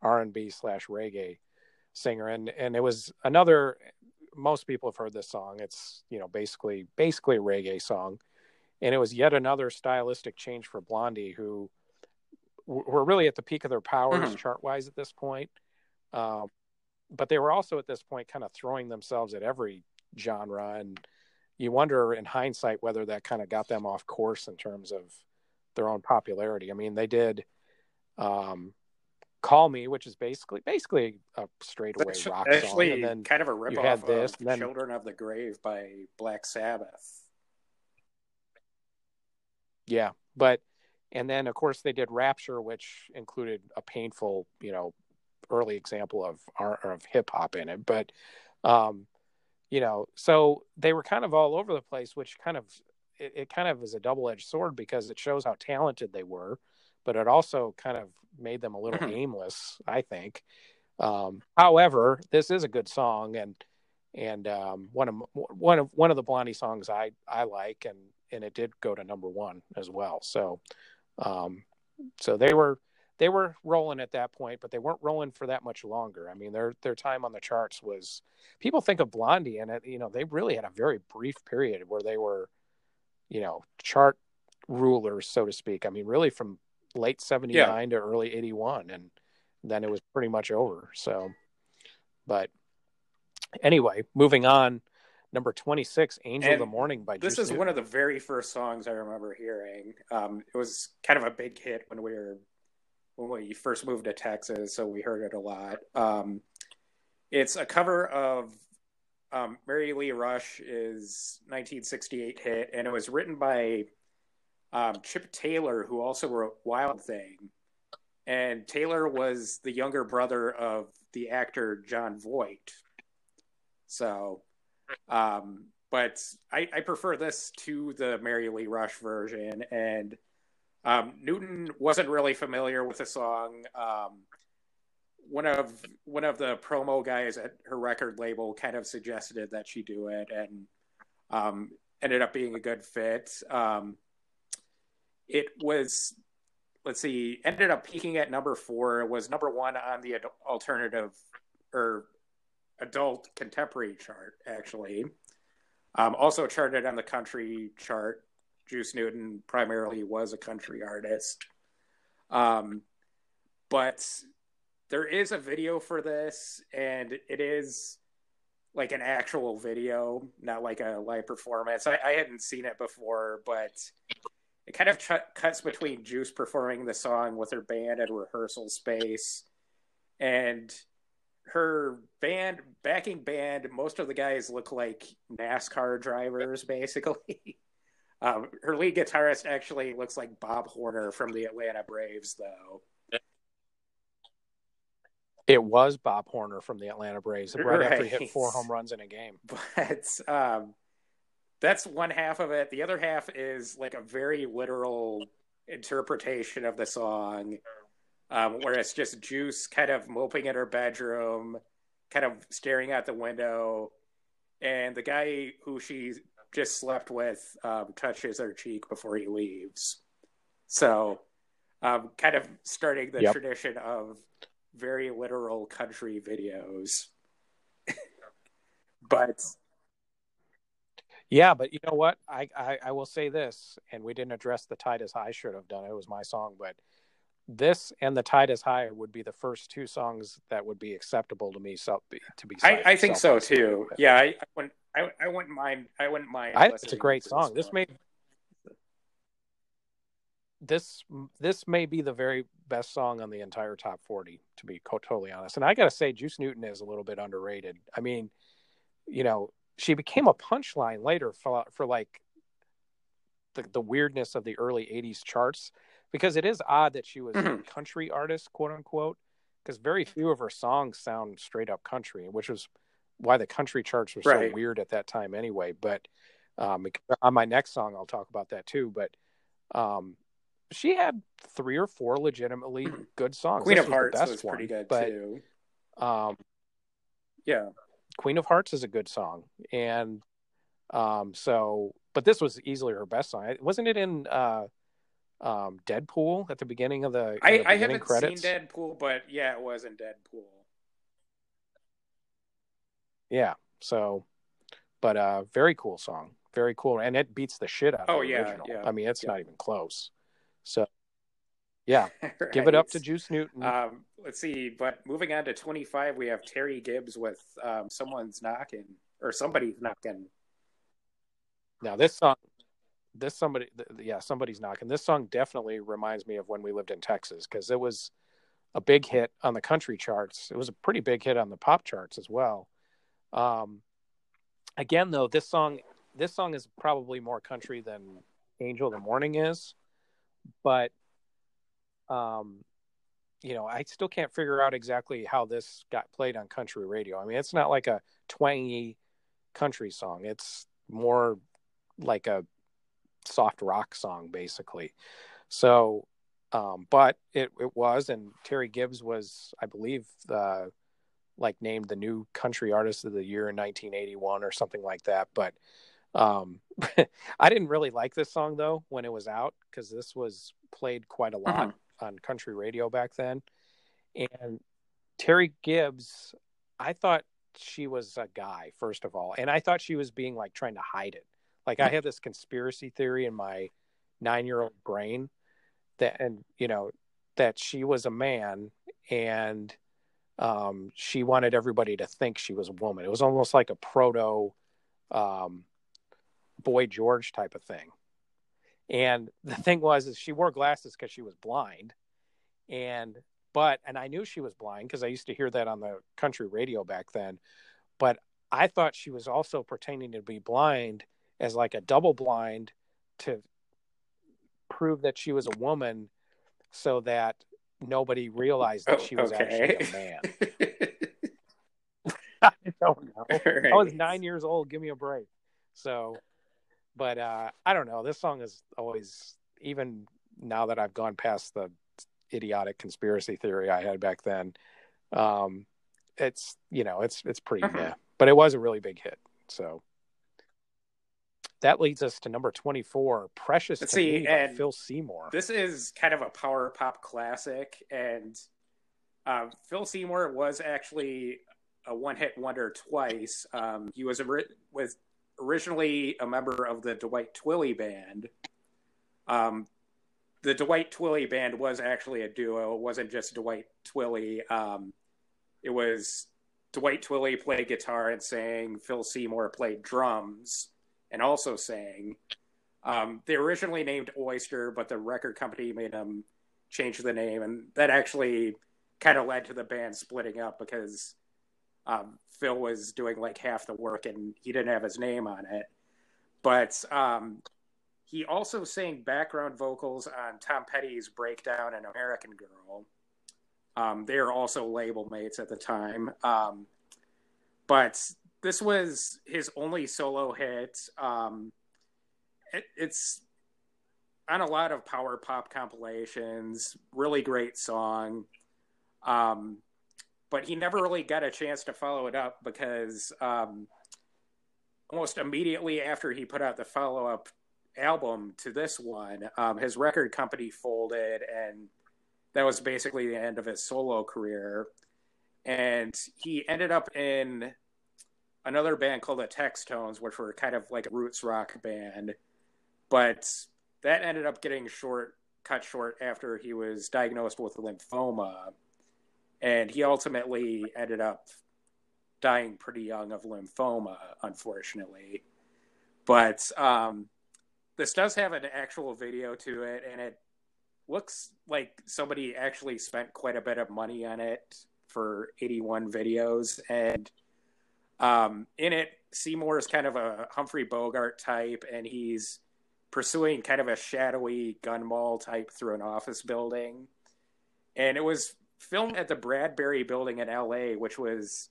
[SPEAKER 1] R and B slash reggae singer. And and it was another. Most people have heard this song. It's you know basically basically a reggae song, and it was yet another stylistic change for Blondie, who were really at the peak of their powers
[SPEAKER 2] Mhm.
[SPEAKER 1] chart wise at this point. Um, but they were also at this point kind of throwing themselves at every genre and you wonder in hindsight whether that kind of got them off course in terms of their own popularity. I mean, they did um, "Call Me," which is basically basically a straightaway
[SPEAKER 2] That's
[SPEAKER 1] rock
[SPEAKER 2] actually
[SPEAKER 1] song, and then
[SPEAKER 2] kind of a
[SPEAKER 1] you had
[SPEAKER 2] ripoff
[SPEAKER 1] this,
[SPEAKER 2] of
[SPEAKER 1] then-
[SPEAKER 2] "Children of the Grave" by Black Sabbath.
[SPEAKER 1] Yeah, but and then of course they did Rapture, which included a painful, you know, early example of of hip hop in it. But um, you know, so they were kind of all over the place, which kind of it, it kind of is a double edged sword because it shows how talented they were, but it also kind of made them a little
[SPEAKER 2] Mhm.
[SPEAKER 1] aimless, I think. Um, however, this is a good song and and um, one of one of one of the Blondie songs I I like and and it did go to number one as well. So um, so they were they were rolling at that point, but they weren't rolling for that much longer. I mean, their their time on the charts was people think of Blondie and it, you know, they really had a very brief period where they were, you know, chart rulers, so to speak. I mean, really from late seventy nine to early eighty one, and then it was pretty much over. So, but anyway, moving on. Number twenty six, "Angel of the Morning" by
[SPEAKER 2] This is one of the very first songs I remember hearing. Um, it was kind of a big hit when we were when we first moved to Texas, so we heard it a lot. Um, it's a cover of um, Merrilee Rush is 1968 hit, and it was written by um, Chip Taylor, who also wrote Wild Thing. And Taylor was the younger brother of the actor Jon Voight. So, um, but I, I prefer this to the Merrilee Rush version. And um, Newton wasn't really familiar with the song. Um, one of one of the promo guys at her record label kind of suggested that she do it, and um, ended up being a good fit. Um, it was, let's see, ended up peaking at number four. It was number one on the alternative or adult contemporary chart, actually. Um, also charted on the country chart. Juice Newton primarily was a country artist. Um, but there is a video for this, and it is like an actual video, not like a live performance. I, I hadn't seen it before, but it kind of ch- cuts between Juice performing the song with her band at a rehearsal space and her band, backing band. Most of the guys look like NASCAR drivers, basically. um, her lead guitarist actually looks like Bob Horner from the Atlanta Braves, though.
[SPEAKER 1] It was Bob Horner from the Atlanta Braves right, after he hit four home runs in a game.
[SPEAKER 2] but um, that's one half of it. The other half is like a very literal interpretation of the song, um, where it's just Juice kind of moping in her bedroom, kind of staring out the window, and the guy who she just slept with um, touches her cheek before he leaves. So, um, kind of starting the
[SPEAKER 1] Yep.
[SPEAKER 2] tradition of very literal country videos. but
[SPEAKER 1] Yeah, but you know what? I, I I will say this, and we didn't address the as high. Should have done it. It was my song, but this and the tide is high would be the first two songs that would be acceptable to me. So to be,
[SPEAKER 2] I, I think so too. Yeah, I, I wouldn't. I, I wouldn't mind. I wouldn't mind.
[SPEAKER 1] I it's a great song. This
[SPEAKER 2] one.
[SPEAKER 1] may this this may be the very best song on the entire top 40 to be totally honest and i gotta say juice newton is a little bit underrated i mean you know she became a punchline later for, for like the, the weirdness of the early 80s charts because it is odd that she was a
[SPEAKER 2] Mhm.
[SPEAKER 1] country artist quote unquote because very few of her songs sound straight up country which was why the country charts were so weird at that time anyway but um, on my next song i'll talk about that too but um, she had three or four legitimately good songs.
[SPEAKER 2] Queen
[SPEAKER 1] This
[SPEAKER 2] of Hearts was pretty good
[SPEAKER 1] but,
[SPEAKER 2] too.
[SPEAKER 1] Um,
[SPEAKER 2] Yeah,
[SPEAKER 1] Queen of Hearts is a good song, and um, so, but this was easily her best song. Wasn't it in uh, um, Deadpool at the beginning of the,
[SPEAKER 2] I,
[SPEAKER 1] the
[SPEAKER 2] I haven't
[SPEAKER 1] credits?
[SPEAKER 2] seen Deadpool, but yeah, it was in Deadpool.
[SPEAKER 1] Yeah. So, but uh, very cool song, very cool, and it beats the shit out of
[SPEAKER 2] Oh,
[SPEAKER 1] the
[SPEAKER 2] yeah,
[SPEAKER 1] original.
[SPEAKER 2] yeah,
[SPEAKER 1] I mean, it's
[SPEAKER 2] yeah.
[SPEAKER 1] not even close. So, yeah, give it up to Juice Newton.
[SPEAKER 2] Um, let's see, but moving on to 25, we have Terri Gibbs with um, Someone's Knocking, or Somebody's Knocking.
[SPEAKER 1] Now this song, this somebody, yeah, somebody's knocking. This song definitely reminds me of when we lived in Texas because it was a big hit on the country charts. It was a pretty big hit on the pop charts as well. Um, again, though, this song, this song is probably more country than Angel of the Morning is, but, um, you know, I still can't figure out exactly how this got played on country radio. I mean, it's not like a twangy country song. It's more like a soft rock song, basically. So, um, but it, it was, and Terri Gibbs was, I believe, the like named the new country artist of the year in 1981 or something like that. But um, I didn't really like this song though when it was out because this was played quite a lot mm-hmm. on country radio back then. And Terri Gibbs, I thought she was a guy first of all, and I thought she was being like trying to hide it. Like I had this conspiracy theory in my nine year old brain that, and you know, that she was a man and um, she wanted everybody to think she was a woman. It was almost like a proto um, boy George type of thing. And the thing was, is she wore glasses because she was blind, and but and I knew she was blind because I used to hear that on the country radio back then. But I thought she was also pretending to be blind as like a double blind to prove that she was a woman so that nobody realized that she was okay. actually a man. I don't know. Right. I was nine years old. Give me a break. So, but uh, I don't know. This song is always, even now that I've gone past the idiotic conspiracy theory I had back then, um, it's you know it's it's pretty uh-huh. yeah. But it was a really big hit. So that leads us to number 24 precious Let's to see, me and phil seymour.
[SPEAKER 2] this is kind of a power pop classic and uh, phil seymour was actually a one-hit wonder twice. Um, he was, was originally a member of the dwight twilley band. Um, the dwight twilley band was actually a duo it wasn't just dwight twilley. Um, it was dwight twilley played guitar and sang phil seymour played drums and also sang. Um, they originally named Oyster, but the record company made them change the name, and that actually kind of led to the band splitting up because um, Phil was doing like half the work and he didn't have his name on it. But um, he also sang background vocals on Tom Petty's Breakdown and American Girl. Um, they are also label mates at the time. Um, but this was his only solo hit. Um, it, it's on a lot of power pop compilations. Really great song. Um, but he never really got a chance to follow it up because um, almost immediately after he put out the follow up album to this one, um, his record company folded, and that was basically the end of his solo career. And he ended up in another band called the Textones, which were kind of like a roots rock band, but that ended up getting short cut short after he was diagnosed with lymphoma, and he ultimately ended up dying pretty young of lymphoma, unfortunately. But um, this does have an actual video to it, and it looks like somebody actually spent quite a bit of money on it for 81 videos and um, in it, Seymour is kind of a Humphrey Bogart type, and he's pursuing kind of a shadowy gun mall type through an office building. And it was filmed at the Bradbury Building in LA, which was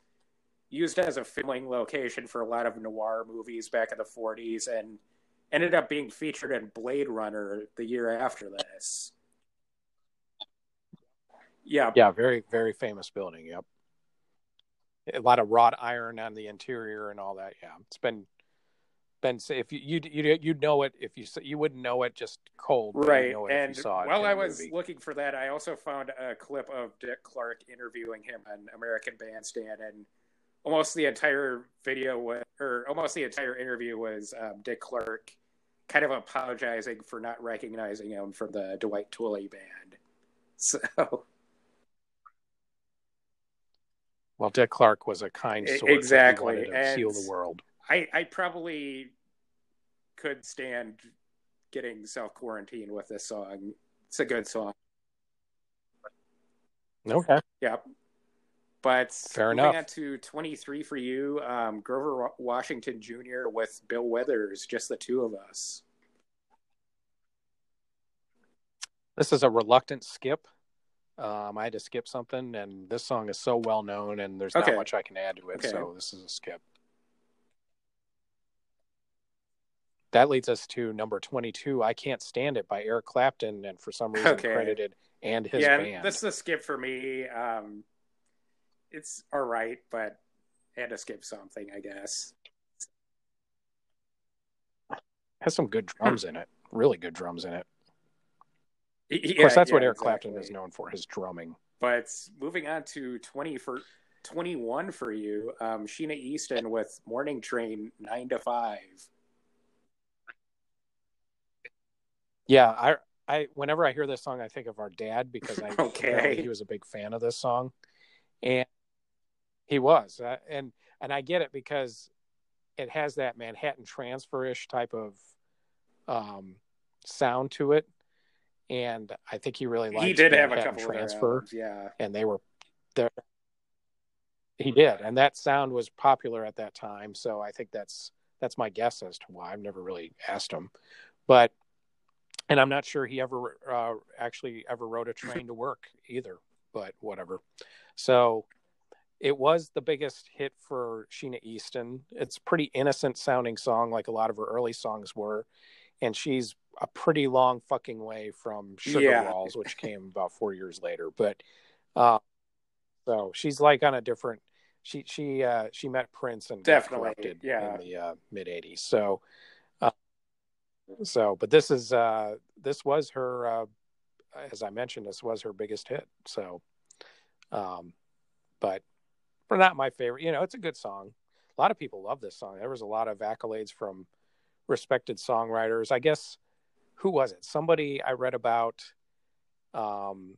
[SPEAKER 2] used as a filming location for a lot of noir movies back in the 40s and ended up being featured in Blade Runner the year after this. Yeah.
[SPEAKER 1] Yeah, very, very famous building. Yep a lot of wrought iron on the interior and all that. Yeah, it's been been if you you you you'd know it if you you wouldn't know it just cold,
[SPEAKER 2] right?
[SPEAKER 1] You
[SPEAKER 2] and while I was movie. looking for that, I also found a clip of Dick Clark interviewing him on American Bandstand, and almost the entire video was, or almost the entire interview was um, Dick Clark kind of apologizing for not recognizing him from the Dwight Twilley band. So
[SPEAKER 1] well, Dick Clark was a kind soul.
[SPEAKER 2] Exactly.
[SPEAKER 1] To heal the world.
[SPEAKER 2] I, I probably could stand getting self quarantined with this song. It's a good song.
[SPEAKER 1] Okay.
[SPEAKER 2] Yep. But
[SPEAKER 1] Fair enough.
[SPEAKER 2] on to 23 for you, um, Grover Washington Jr. with Bill Withers, just the two of us.
[SPEAKER 1] This is a reluctant skip. Um, I had to skip something, and this song is so well known, and there's
[SPEAKER 2] Okay.
[SPEAKER 1] not much I can add to it.
[SPEAKER 2] Okay.
[SPEAKER 1] So this is a skip. That leads us to number 22. I Can't Stand It by Eric Clapton, and for some reason
[SPEAKER 2] Okay.
[SPEAKER 1] credited and his
[SPEAKER 2] yeah,
[SPEAKER 1] band.
[SPEAKER 2] this is a skip for me. Um, it's all right, but I had to skip something, I guess.
[SPEAKER 1] has some good drums in it. Really good drums in it. Of course,
[SPEAKER 2] yeah,
[SPEAKER 1] that's what
[SPEAKER 2] yeah,
[SPEAKER 1] Eric Clapton is known for, his drumming.
[SPEAKER 2] But moving on to 20 for 21 for you, um, Sheena Easton with Morning Train 9 to 5.
[SPEAKER 1] Yeah, I I whenever I hear this song, I think of our dad because I
[SPEAKER 2] Okay.
[SPEAKER 1] he was a big fan of this song, and he was, uh, and and I get it because it has that Manhattan Transfer ish type of um, sound to it, and I think he really liked
[SPEAKER 2] He did have a couple of
[SPEAKER 1] Transfer,
[SPEAKER 2] albums, yeah.
[SPEAKER 1] and they were there. He did, and that sound was popular at that time. So I think that's that's my guess as to why. I've never really asked him, but and I'm not sure he ever uh, actually ever rode a train to work either. But whatever. So it was the biggest hit for Sheena Easton. It's a pretty innocent sounding song, like a lot of her early songs were, and she's a pretty long fucking way from Sugar
[SPEAKER 2] Yeah.
[SPEAKER 1] Walls, which came about four years later. But uh, so she's like on a different. She she uh, she met Prince and
[SPEAKER 2] Definitely, yeah.
[SPEAKER 1] in the uh, mid '80s. So uh, so, but this is uh, this was her, uh, as I mentioned, this was her biggest hit. So, um, but for not my favorite, you know, it's a good song. A lot of people love this song. There was a lot of accolades from respected songwriters. I guess who was it? Somebody I read about um,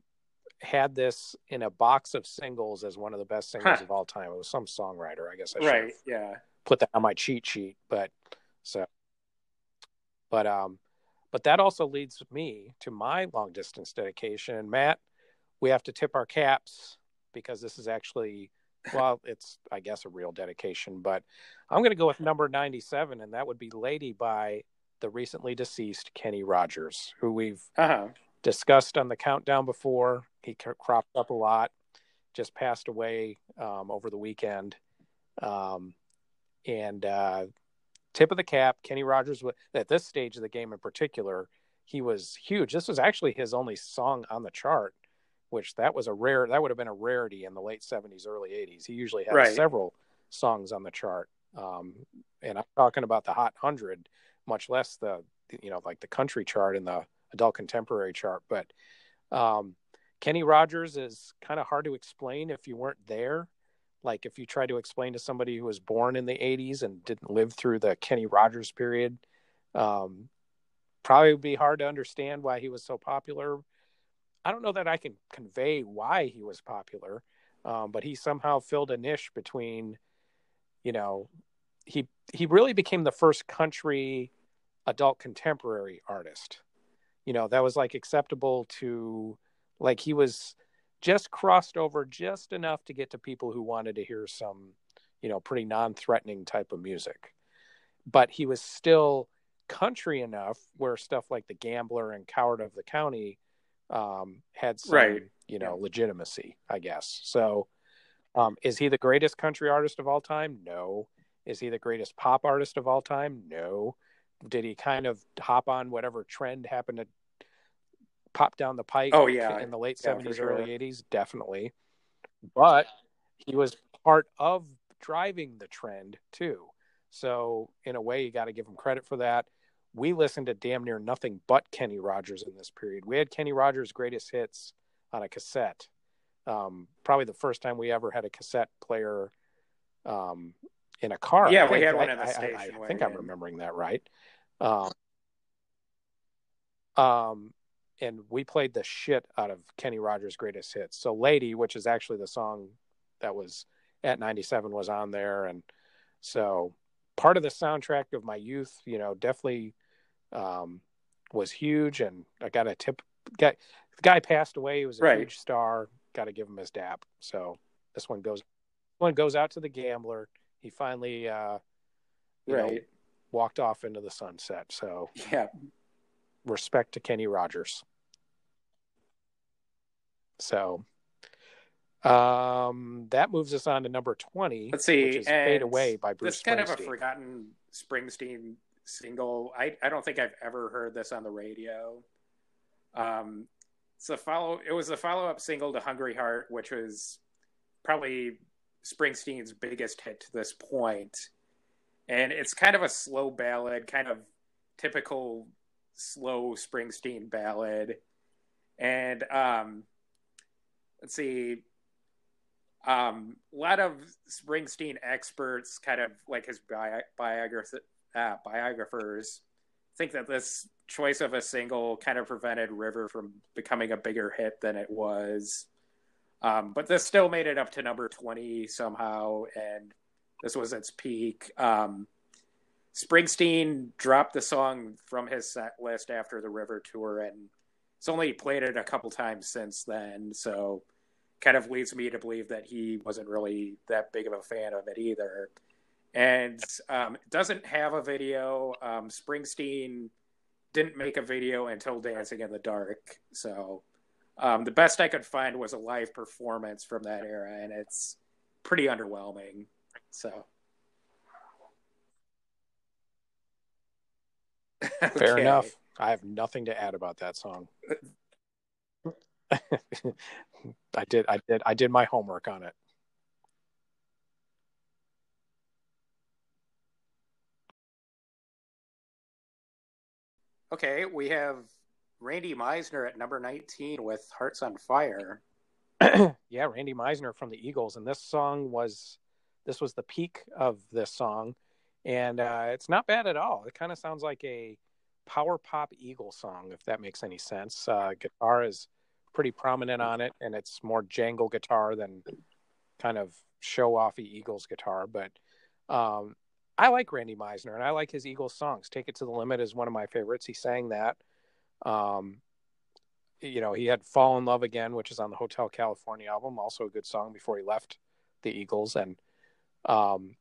[SPEAKER 1] had this in a box of singles as one of the best singles
[SPEAKER 2] Huh.
[SPEAKER 1] of all time. It was some songwriter. I guess I
[SPEAKER 2] Right, yeah.
[SPEAKER 1] put that on my cheat sheet but so but um but that also leads me to my long distance dedication and matt we have to tip our caps because this is actually well it's i guess a real dedication but i'm going to go with number 97 and that would be lady by the recently deceased kenny rogers who we've
[SPEAKER 2] Uh-huh.
[SPEAKER 1] discussed on the countdown before. He cropped up a lot, just passed away um, over the weekend. Um, and uh, tip of the cap, Kenny Rogers, at this stage of the game in particular, he was huge. This was actually his only song on the chart, which that was a rare, that would have been a rarity in the late 70s, early 80s. He usually had
[SPEAKER 2] Right.
[SPEAKER 1] several songs on the chart. Um, and I'm talking about the Hot 100, much less the, you know, like the country chart and the adult contemporary chart. But um, Kenny Rogers is kind of hard to explain if you weren't there. Like if you try to explain to somebody who was born in the 80s and didn't live through the Kenny Rogers period, um, probably would be hard to understand why he was so popular. I don't know that I can convey why he was popular, um, but he somehow filled a niche between, you know, he he really became the first country adult contemporary artist. You know, that was like acceptable to like he was just crossed over just enough to get to people who wanted to hear some, you know, pretty non-threatening type of music. But he was still country enough where stuff like The Gambler and Coward of the County um, had some,
[SPEAKER 2] Right.
[SPEAKER 1] you know, legitimacy, I guess. So, um, is he the greatest country artist of all time? No. Is he the greatest pop artist of all time? No. Did he kind of hop on whatever trend happened to pop down the pike
[SPEAKER 2] Oh, yeah.
[SPEAKER 1] in the late
[SPEAKER 2] Yeah,
[SPEAKER 1] 70s,
[SPEAKER 2] sure.
[SPEAKER 1] early 80s? Definitely. But he was part of driving the trend too. So, in a way, you got to give him credit for that. We listened to damn near nothing but Kenny Rogers in this period. We had Kenny Rogers' greatest hits on a cassette. Um, probably the first time we ever had a cassette player um, in a car. I
[SPEAKER 2] Yeah, we had one
[SPEAKER 1] I-
[SPEAKER 2] in the
[SPEAKER 1] I- I-
[SPEAKER 2] station
[SPEAKER 1] I, think I'm remembering that right. Um, um, and we played the shit out of Kenny Rogers' greatest hits. So "Lady," which is actually the song that was at 97, was on there, and so part of the soundtrack of my youth. You know, definitely um, was huge, and I got a tip. Got the guy passed away. He was a
[SPEAKER 2] Right.
[SPEAKER 1] huge star. Got to give him his dap. So this one goes one goes out to the gambler. He finally uh, you know,
[SPEAKER 2] Right.
[SPEAKER 1] walked off into the sunset. So
[SPEAKER 2] Yeah.
[SPEAKER 1] respect to Kenny Rogers. So um, that moves us on to number twenty.
[SPEAKER 2] Let's see,
[SPEAKER 1] which is "Fade Away" by Bruce
[SPEAKER 2] This is kind of a forgotten Springsteen single. I, I don't think I've ever heard this on the radio. Um, it's a follow. It was a follow up single to "Hungry Heart," which was probably Springsteen's biggest hit to this point. And it's kind of a slow ballad, kind of typical slow Springsteen ballad. And um, let's see, um, a lot of Springsteen experts, kind of like his bi- uh, biographers, think that this choice of a single kind of prevented River from becoming a bigger hit than it was. Um, but this still made it up to number 20 somehow, and this was its peak. Um, Springsteen dropped the song from his set list after the River tour, and it's only played it a couple times since then. So, kind of leads me to believe that he wasn't really that big of a fan of it either. And um, it doesn't have a video. Um, Springsteen didn't make a video until Dancing in the Dark. So, um, the best I could find was a live performance from that era, and it's pretty underwhelming. So,
[SPEAKER 1] Fair
[SPEAKER 2] Okay.
[SPEAKER 1] enough. I have nothing to add about that song. I did I did I did my homework on it.
[SPEAKER 2] Okay, we have Randy Meisner at number 19 with Hearts on Fire.
[SPEAKER 1] yeah, Randy Meisner from the Eagles, and this song was this was the peak of this song, and uh, it's not bad at all. It kind of sounds like a power pop Eagle song, if that makes any sense. Uh, guitar is pretty prominent on it, and it's more jangle guitar than kind of show offy Eagles guitar. But um, I like Randy Meisner, and I like his Eagles songs. "Take It to the Limit" is one of my favorites. He sang that. Um, you know, he had Fall in Love Again, which is on the Hotel California album, also a good song before he left the Eagles. And um,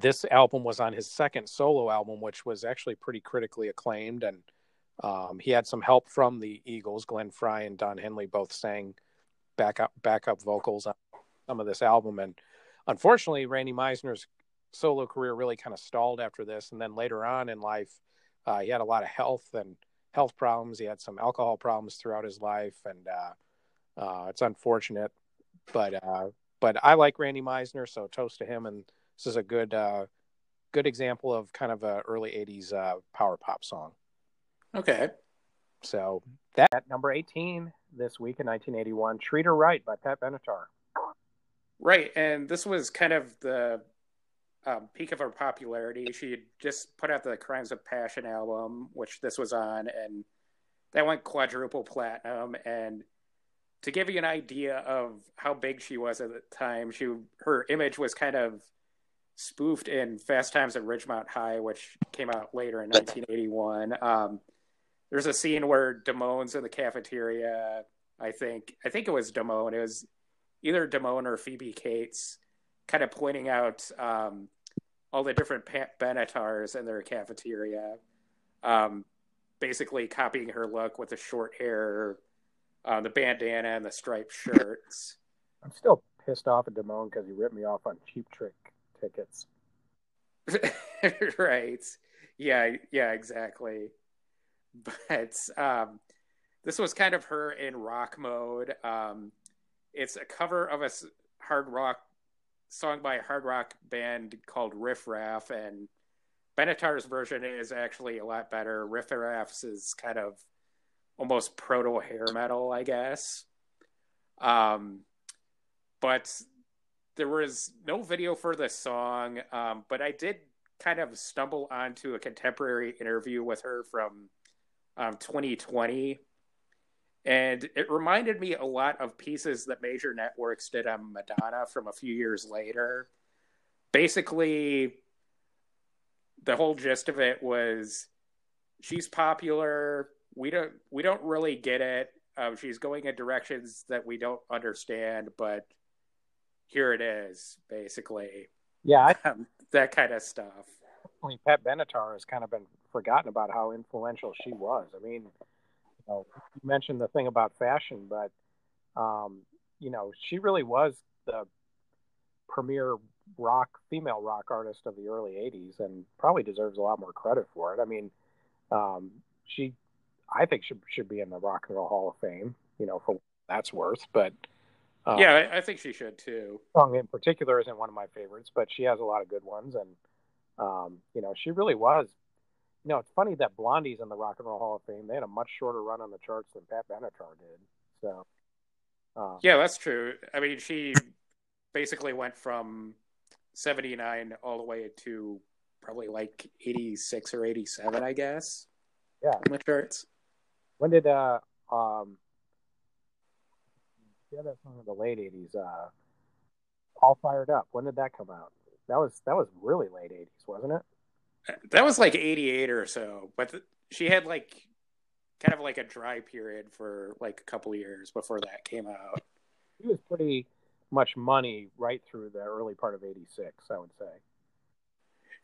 [SPEAKER 1] this album was on his second solo album, which was actually pretty critically acclaimed. And um, he had some help from the Eagles. Glenn Frey and Don Henley both sang backup backup vocals on some of this album. And unfortunately, Randy Meisner's solo career really kind of stalled after this. And then later on in life, uh, he had a lot of health and health problems. He had some alcohol problems throughout his life, and uh, uh, it's unfortunate. But uh, but I like Randy Meisner, so toast to him. And this is a good uh, good example of kind of a early '80s uh, power pop song.
[SPEAKER 2] Okay.
[SPEAKER 1] So that number 18 this week in 1981, "Treat Her Right" by Pat Benatar.
[SPEAKER 2] Right, and this was kind of the um, peak of her popularity. She had just put out the Crimes of Passion album, which this was on, and that went quadruple platinum. And to give you an idea of how big she was at the time, she her image was kind of spoofed in Fast Times at Ridgemont High, which came out later in 1981. Um, there's a scene where Damone's in the cafeteria. I think I think it was Damone. It was either Damone or Phoebe Cates, kind of pointing out um, all the different pa- Benatars in their cafeteria, um, basically copying her look with the short hair, uh, the bandana, and the striped shirts.
[SPEAKER 1] I'm still pissed off at Damone because he ripped me off on Cheap Trick tickets.
[SPEAKER 2] right. Yeah, yeah, exactly. But um, this was kind of her in rock mode. Um, it's a cover of a hard rock song by a hard rock band called Riff Raff, and Benatar's version is actually a lot better. Riff Raff's is kind of almost proto hair metal, I guess. Um, but there was no video for this song, um, but I did kind of stumble onto a contemporary interview with her from um, 2020. And it reminded me a lot of pieces that major networks did on Madonna from a few years later. Basically, the whole gist of it was she's popular. We don't we don't really get it. Um, she's going in directions that we don't understand, but here it is, basically.
[SPEAKER 1] Yeah,
[SPEAKER 2] I, um, that kind of stuff.
[SPEAKER 1] I mean, Pat Benatar has kind of been forgotten about how influential she was. I mean, know, you mentioned the thing about fashion, but um, you know, she really was the premier rock female rock artist of the early 80s and probably deserves a lot more credit for it. I mean, um, she I think should should be in the Rock and Roll Hall of Fame, you know, for that's worth, but
[SPEAKER 2] um, yeah, I, I, think she should too.
[SPEAKER 1] Song in particular isn't one of my favorites, but she has a lot of good ones, and um, you know, she really was. Know, it's funny that Blondie's in the Rock and Roll Hall of Fame. They had a much shorter run on the charts than Pat Benatar did. So,
[SPEAKER 2] uh, yeah, that's true. I mean, she basically went from 79 all the way to probably like 86 or 87, I guess.
[SPEAKER 1] Yeah.
[SPEAKER 2] On the charts.
[SPEAKER 1] When did, uh, um, yeah, that song in the late 80s, uh, All Fired Up, when did that come out? That was, that was really late 80s, wasn't it?
[SPEAKER 2] That was like 88 or so, but the, she had like kind of like a dry period for like a couple years before that came out.
[SPEAKER 1] She was pretty much money right through the early part of 86, I would say.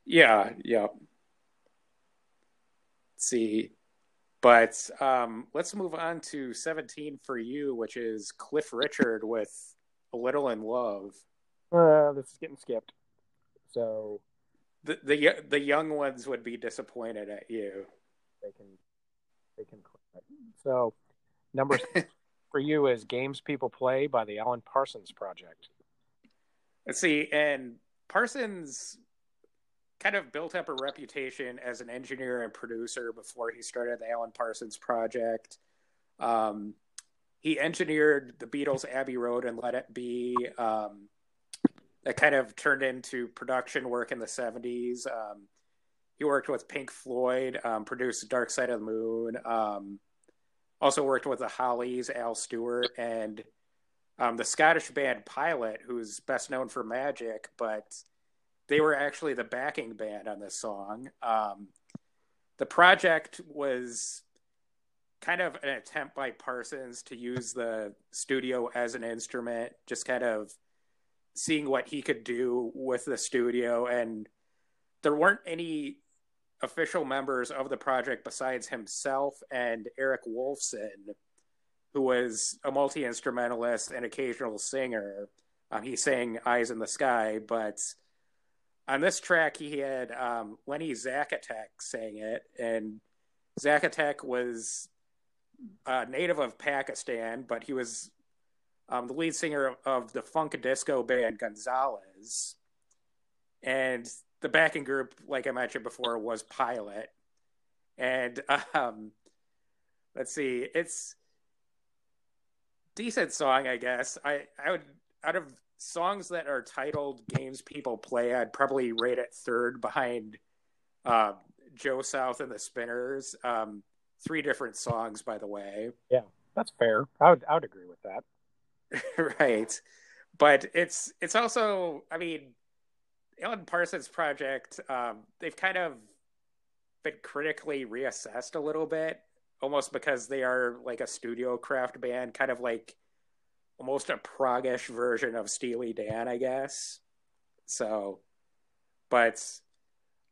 [SPEAKER 2] Yeah, yeah. Let's see. But um, let's move on to 17 for you, which is Cliff Richard with A Little in Love.
[SPEAKER 1] Uh, this is getting skipped. So
[SPEAKER 2] the the the young ones would be disappointed at you.
[SPEAKER 1] They can they can So number for you is Games People Play by the Alan Parsons Project.
[SPEAKER 2] Let's see, and Parsons kind of built up a reputation as an engineer and producer before he started the Alan Parsons Project. Um, he engineered the Beatles' Abbey Road and Let It Be. Um, that kind of turned into production work in the 70s. Um, he worked with Pink Floyd, um, produced Dark Side of the Moon, um, also worked with the Hollies, Al Stewart, and um, the Scottish band Pilot, who's best known for Magic, but they were actually the backing band on this song. Um, the project was kind of an attempt by Parsons to use the studio as an instrument, just kind of seeing what he could do with the studio. And there weren't any official members of the project besides himself and Eric Woolfson, who was a multi instrumentalist and occasional singer. Um, he sang "Eyes in the Sky," but on this track he had um, Lenny Zakatek sang it, and Zakatek was a native of Pakistan, but he was um, the lead singer of the funk disco band Gonzalez. And the backing group, like I mentioned before, was Pilot. And um, let's see, it's decent song, I guess. I I would out of songs that are titled games people play, I'd probably rate it third behind uh, Joe South and the Spinners. Um, three different songs, by the way.
[SPEAKER 1] Yeah, that's fair. I would I would agree with
[SPEAKER 2] that. right, but it's it's also, I mean, Alan Parsons project, um, they've kind of been critically reassessed a little bit, almost because they are like a studio craft band, kind of like almost a proggish version of Steely Dan, I guess. So, but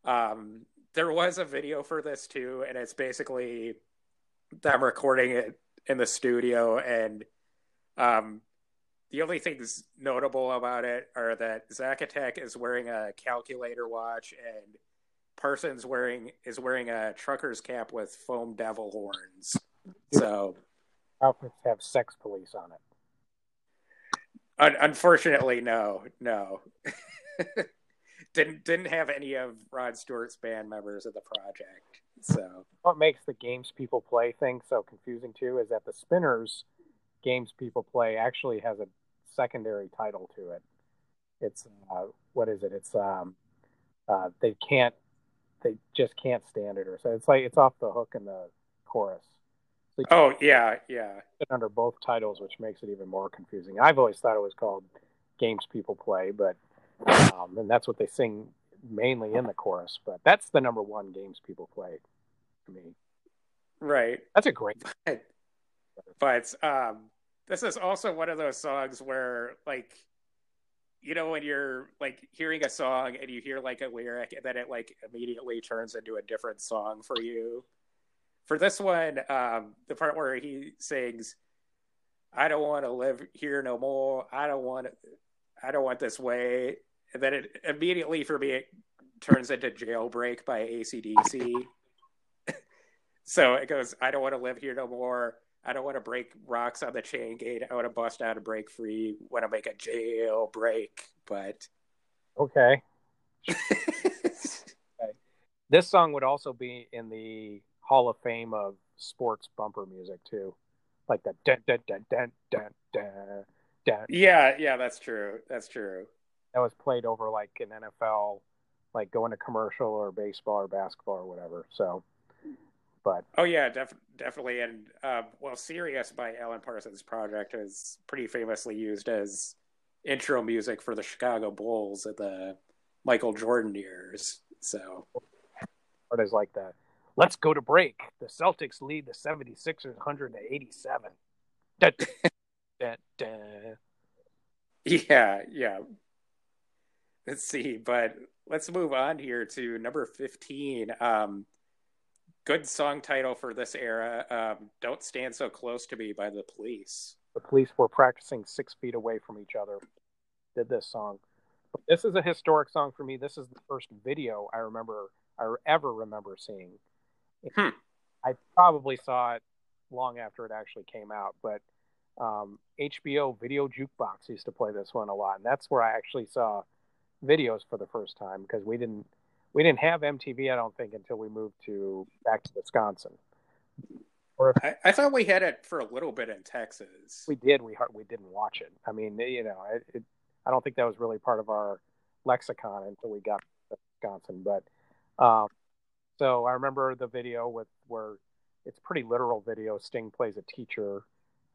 [SPEAKER 2] um, there was a video for this too, and it's basically them recording it in the studio and um, the only things notable about it are that Zakatek is wearing a calculator watch and Parsons wearing is wearing a trucker's cap with foam devil horns. So
[SPEAKER 1] outfits have sex police on it.
[SPEAKER 2] Un- unfortunately, no, no. didn't didn't have any of Rod Stewart's band members of the project. So
[SPEAKER 1] what makes the games people play thing so confusing too is that the Spinners games people play actually has a secondary title to it. It's uh, what is it? It's um, uh, they can't, they just can't stand it, or so it's like it's off the hook in the chorus.
[SPEAKER 2] So oh yeah, yeah.
[SPEAKER 1] Under both titles, which makes it even more confusing. I've always thought it was called "Games People Play," but um, and that's what they sing mainly in the chorus. But that's the number one games people play to me.
[SPEAKER 2] Right.
[SPEAKER 1] That's a great.
[SPEAKER 2] But, but um, this is also one of those songs where, like, you know, when you're like hearing a song and you hear like a lyric and then it like immediately turns into a different song for you. For this one, um, the part where he sings, "I don't want to live here no more. I don't want, I don't want this way," and then it immediately for me it turns into "Jailbreak" by ACDC. so it goes, "I don't want to live here no more. I don't want to break rocks on the chain gate. I want to bust out and break free. Want to make a jail break, but
[SPEAKER 1] Okay. This song would also be in the Hall of Fame of sports bumper music too, like that dun dun dun dun dun dun dun.
[SPEAKER 2] yeah, yeah, that's true. That's true.
[SPEAKER 1] That was played over like an NFL, like going to commercial or baseball or basketball or whatever. So, but
[SPEAKER 2] Oh yeah, def- definitely. And uh, well, "Sirius" by Alan Parsons Project is pretty famously used as intro music for the Chicago Bulls at the Michael Jordan years. So
[SPEAKER 1] part is like that. let's go to break. The Celtics lead the 76ers 100 to 87. Dun, dun, dun.
[SPEAKER 2] yeah, yeah. Let's see, but let's move on here to number fifteen. Um, good song title for this era. Um, "Don't Stand So Close to Me" by the Police.
[SPEAKER 1] the police were practicing six feet away from each other did this song but this is a historic song for me this is the first video i remember i ever remember seeing
[SPEAKER 2] Hmm.
[SPEAKER 1] i probably saw it long after it actually came out but um, hbo video jukebox used to play this one a lot and that's where i actually saw videos for the first time because we didn't we didn't have mtv i don't think until we moved to back to wisconsin or
[SPEAKER 2] I, I thought we had it for a little bit in Texas.
[SPEAKER 1] we did we we didn't watch it i mean you know it, it, i don't think that was really part of our lexicon until we got to wisconsin but um, so i remember the video with where it's pretty literal video sting plays a teacher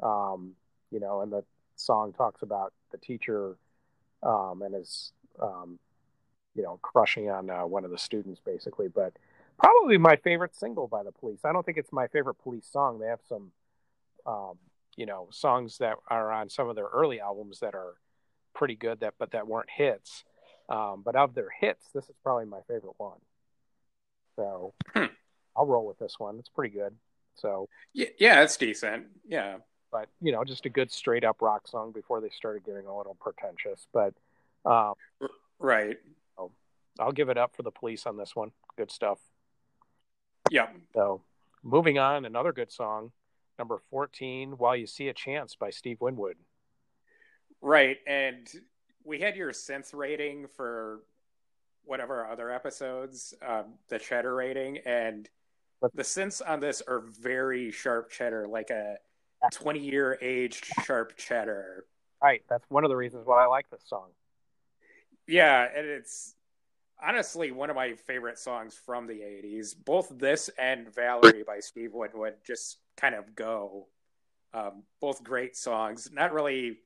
[SPEAKER 1] um, you know and the song talks about the teacher um, and his um, you know crushing on uh, one of the students basically but probably my favorite single by the police i don't think it's my favorite police song they have some um, you know songs that are on some of their early albums that are pretty good that but that weren't hits um, but of their hits this is probably my favorite one so
[SPEAKER 2] Hmm.
[SPEAKER 1] i'll roll with this one it's pretty good so
[SPEAKER 2] Yeah, yeah, it's decent. Yeah.
[SPEAKER 1] but you know just a good straight up rock song before they started getting a little pretentious but um,
[SPEAKER 2] Right.
[SPEAKER 1] I'll give it up for the police on this one good stuff
[SPEAKER 2] Yeah.
[SPEAKER 1] so moving on another good song number 14 while you see a chance by steve winwood
[SPEAKER 2] Right. And we had your synth rating for one of our other episodes, um, the cheddar rating, and
[SPEAKER 1] But-
[SPEAKER 2] the synths on this are very sharp cheddar, like a 20 year aged sharp cheddar.
[SPEAKER 1] right that's one of the reasons why i like this song
[SPEAKER 2] Yeah, and it's honestly one of my favorite songs from the 80s. Both this and Valerie by Steve Winwood just kind of go. Um, both great songs. Not really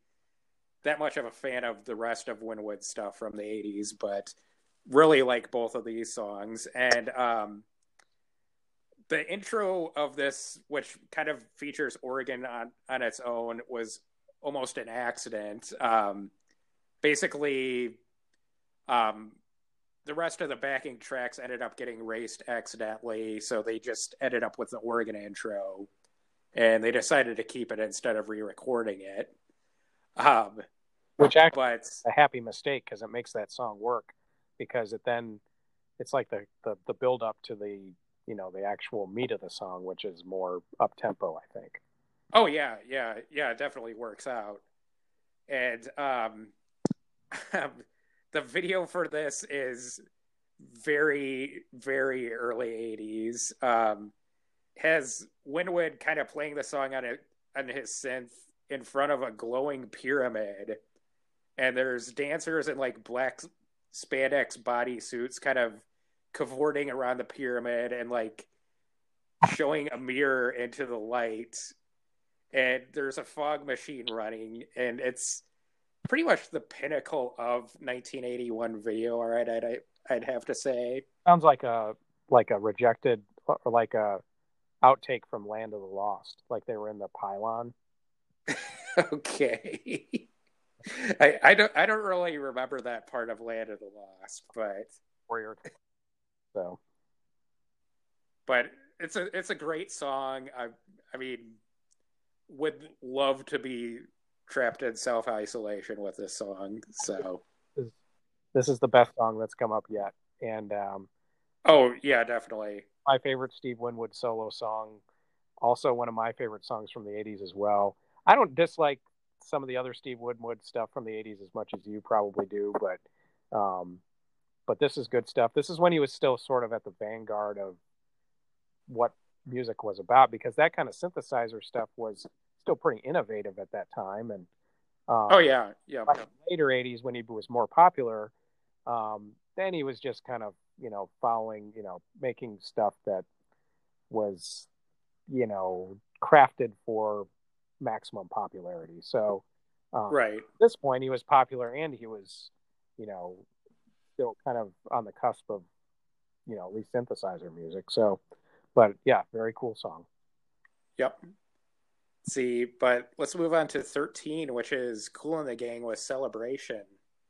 [SPEAKER 2] that much of a fan of the rest of Winwood stuff from the 80s, but really like both of these songs. And um, the intro of this, which kind of features organ on, on its own, was almost an accident. Um, basically, um, the rest of the backing tracks ended up getting erased accidentally, so they just ended up with the organ intro, and they decided to keep it instead of re-recording it. Um,
[SPEAKER 1] which actually
[SPEAKER 2] but
[SPEAKER 1] a happy mistake because it makes that song work because it then it's like the, the the build up to the you know the actual meat of the song which is more up tempo i think
[SPEAKER 2] oh yeah, yeah, yeah, it definitely works out. And um, the video for this is very, very early '80s. Um, has Winwood kind of playing the song on it on his synth in front of a glowing pyramid, and there's dancers in like black spandex bodysuits, kind of cavorting around the pyramid and like showing a mirror into the light. And there's a fog machine running, and it's pretty much the pinnacle of 1981 video art. I'd I'd have to say.
[SPEAKER 1] sounds like a like a rejected or like a outtake from Land of the Lost, like they were in the pylon.
[SPEAKER 2] okay. I, I don't I don't really remember that part of Land of the Lost, but
[SPEAKER 1] Warrior. So,
[SPEAKER 2] but it's a it's a great song. I I mean, would love to be trapped in self isolation with this song. So
[SPEAKER 1] this is the best song that's come up yet, and um,
[SPEAKER 2] oh yeah, definitely
[SPEAKER 1] my favorite Steve Winwood solo song. Also, one of my favorite songs from the '80s as well. I don't dislike some of the other Steve Winwood stuff from the '80s as much as you probably do, but um, but this is good stuff. This is when he was still sort of at the vanguard of what music was about because that kind of synthesizer stuff was still pretty innovative at that time. And
[SPEAKER 2] um, oh yeah. Yeah.
[SPEAKER 1] later 80s when he was more popular um, then he was just kind of you know following you know making stuff that was you know crafted for maximum popularity. So
[SPEAKER 2] um, right.
[SPEAKER 1] at this point he was popular and he was you know still kind of on the cusp of you know at least synthesizer music. So but yeah, very cool song.
[SPEAKER 2] Yep. See, but let's move on to 13, which is Kool and the Gang with Celebration.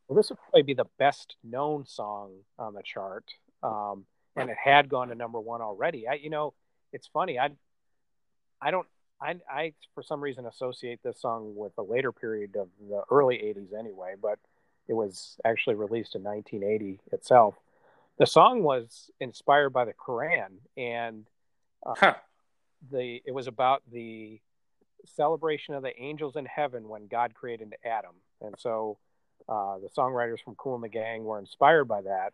[SPEAKER 1] Well, this would probably be the best known song on the chart. Um, and it had gone to number one already. I, you know, it's funny. I, I don't, I, I, for some reason associate this song with a later period of the early 80s anyway, but it was actually released in 1980 itself. The song was inspired by the Quran and uh, huh. The it was about the celebration of the angels in heaven when God created Adam, and so uh, the songwriters from Kool and the Gang were inspired by that.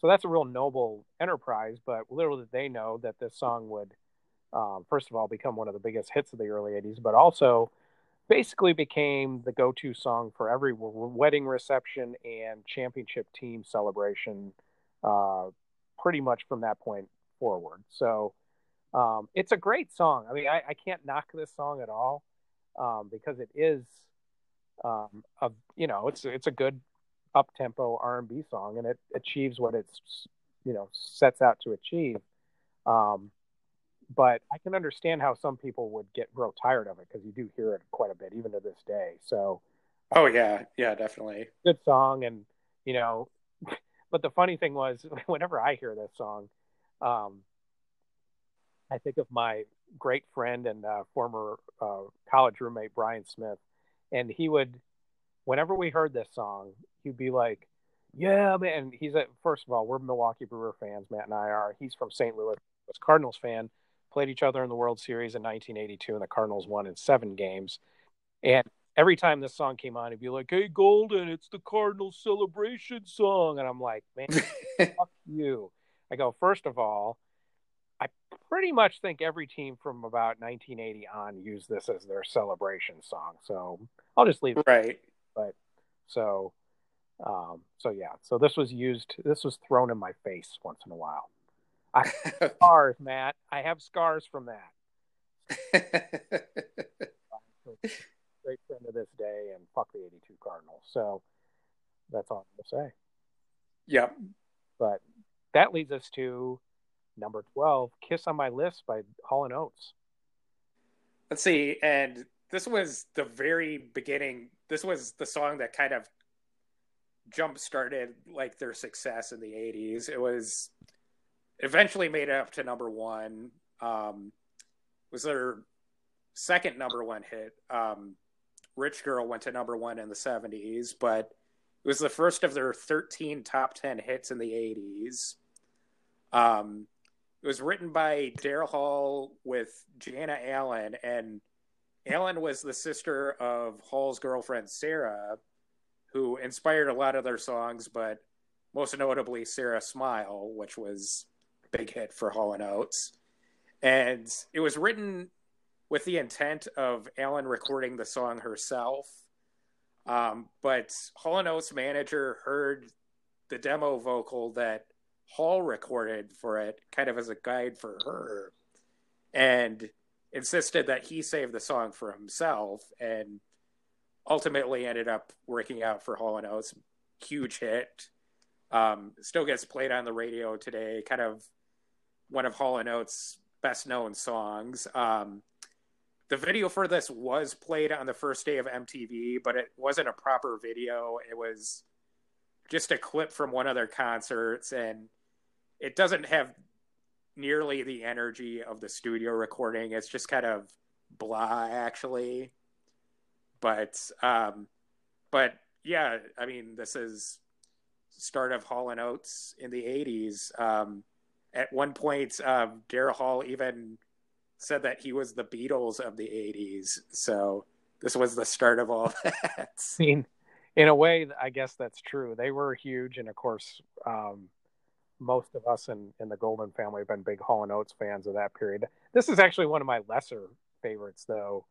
[SPEAKER 1] So that's a real noble enterprise. But little did they know that this song would, um, first of all, become one of the biggest hits of the early '80s, but also basically became the go-to song for every wedding reception and championship team celebration uh, pretty much from that point forward so um, it's a great song. I mean, I, I can't knock this song at all um, because it is um, a you know it's it's a good up tempo R and B song, and it achieves what it's you know sets out to achieve. Um, but I can understand how some people would get real tired of it because you do hear it quite a bit even to this day. So,
[SPEAKER 2] oh yeah, yeah, definitely
[SPEAKER 1] good song, and you know, but the funny thing was whenever I hear this song. Um, I think of my great friend and uh, former uh, college roommate Brian Smith, and he would, whenever we heard this song, he'd be like, "Yeah, man." He's a first of all, we're Milwaukee Brewer fans. Matt and I are. He's from St. Louis, was Cardinals fan. Played each other in the World Series in 1982, and the Cardinals won in seven games. And every time this song came on, he'd be like, "Hey, Golden, it's the Cardinals celebration song," and I'm like, "Man, fuck you." I go, first of all, I pretty much think every team from about 1980 on used this as their celebration song. So I'll just leave it.
[SPEAKER 2] Right.
[SPEAKER 1] But so, um, so yeah. So this was used. This was thrown in my face once in a while. I have scars, Matt. I have scars from that. Great friend of this day, and fuck the '82 Cardinals. So that's all I'm gonna say.
[SPEAKER 2] Yep.
[SPEAKER 1] But that leads us to number 12, Kiss on My List by Hall and Oates.
[SPEAKER 2] Let's see. And this was the very beginning. This was the song that kind of jump started like their success in the 80s. It was eventually made it up to number one. Um, was their second number one hit. Um, Rich Girl went to number one in the 70s, but it was the first of their 13 top 10 hits in the 80s. Um, it was written by Daryl Hall with Janna Allen, and Allen was the sister of Hall's girlfriend Sara, who inspired a lot of their songs, but most notably Sara Smile, which was a big hit for Hall and Oates. And it was written with the intent of Allen recording the song herself. Um, but Hall and Oates manager heard the demo vocal that Hall recorded for it, kind of as a guide for her, and insisted that he save the song for himself, and ultimately ended up working out for Hall and Oates. Huge hit. Um, still gets played on the radio today. Kind of one of Hall and Oates' best known songs. Um, the video for this was played on the first day of MTV, but it wasn't a proper video. It was just a clip from one of their concerts, and it doesn't have nearly the energy of the studio recording. It's just kind of blah, actually. But, um, but yeah, I mean, this is start of Hall and Oates in the '80s. Um, at one point, um, Daryl Hall even said that he was the Beatles of the '80s. So this was the start of all that. I
[SPEAKER 1] mean, in a way, I guess that's true. They were huge, and of course, um, most of us in, in the Golden family have been big Hall and Oates fans of that period. This is actually one of my lesser favorites, though,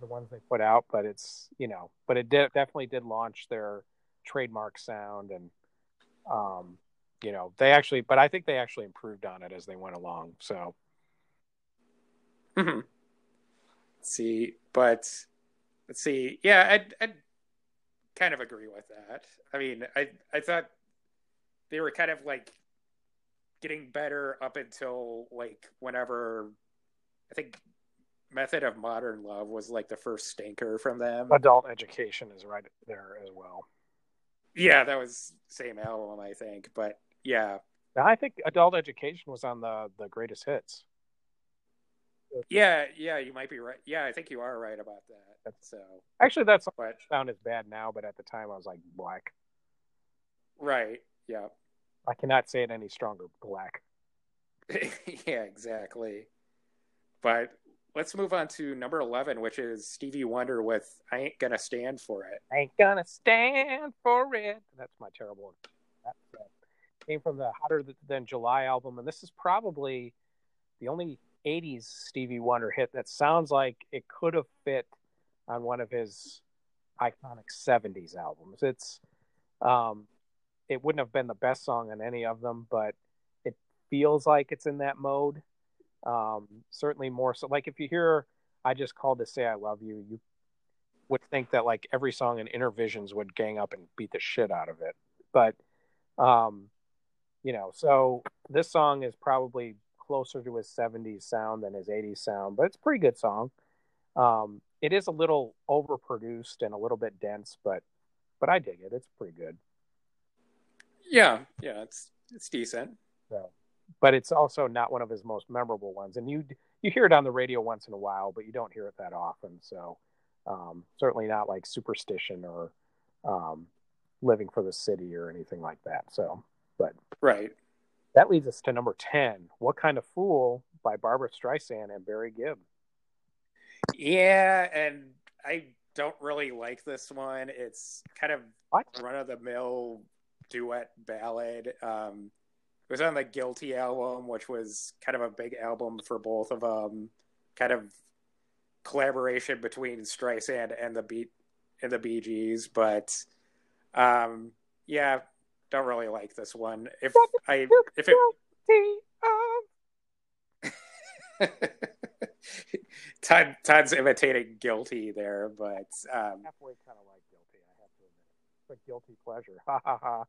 [SPEAKER 1] the ones they put out. But it's you know, but it did, definitely did launch their trademark sound, and um, you know, they actually. But I think they actually improved on it as they went along. So.
[SPEAKER 2] Mm-hmm. See, but let's see. Yeah, I'd, I'd kind of agree with that. I mean, I I thought they were kind of like getting better up until like whenever I think Method of Modern Love was like the first stinker from them.
[SPEAKER 1] Adult Education is right there as well.
[SPEAKER 2] Yeah, that was same album, I think. But yeah,
[SPEAKER 1] I think Adult Education was on the the greatest hits.
[SPEAKER 2] Yeah, yeah, you might be right. Yeah, I think you are right about that. So
[SPEAKER 1] actually, that's but, sound as bad now, but at the time I was like black.
[SPEAKER 2] Right. Yeah.
[SPEAKER 1] I cannot say it any stronger. Black.
[SPEAKER 2] yeah, exactly. But let's move on to number 11, which is Stevie Wonder with I Ain't Gonna Stand for It.
[SPEAKER 1] I ain't gonna stand for it. That's my terrible one. That uh, came from the Hotter Than July album, and this is probably the only 80s Stevie Wonder hit that sounds like it could have fit on one of his iconic 70s albums. It's um, it wouldn't have been the best song on any of them, but it feels like it's in that mode. Um, certainly more so. Like if you hear "I Just Called to Say I Love You," you would think that like every song in Innervisions would gang up and beat the shit out of it. But um, you know, so this song is probably closer to his 70s sound than his 80s sound, but it's a pretty good song. Um, it is a little overproduced and a little bit dense, but but I dig it. It's pretty good.
[SPEAKER 2] Yeah, yeah, it's it's decent.
[SPEAKER 1] So, but it's also not one of his most memorable ones, and you you hear it on the radio once in a while, but you don't hear it that often. So, um, certainly not like Superstition or um, Living for the City or anything like that. So, but
[SPEAKER 2] right,
[SPEAKER 1] that leads us to number ten. What kind of fool by Barbra Streisand and Barry Gibb.
[SPEAKER 2] Yeah, and I don't really like this one. It's kind of run of the mill duet ballad. Um, it was on the Guilty album, which was kind of a big album for both of them. Kind of collaboration between Streisand and the beat and the Bee Gees, but um, yeah, don't really like this one. If I if it Todd, Todd's imitating Guilty there, but um,
[SPEAKER 1] halfway kind of like Guilty. I have to admit, but guilty pleasure. Ha ha ha.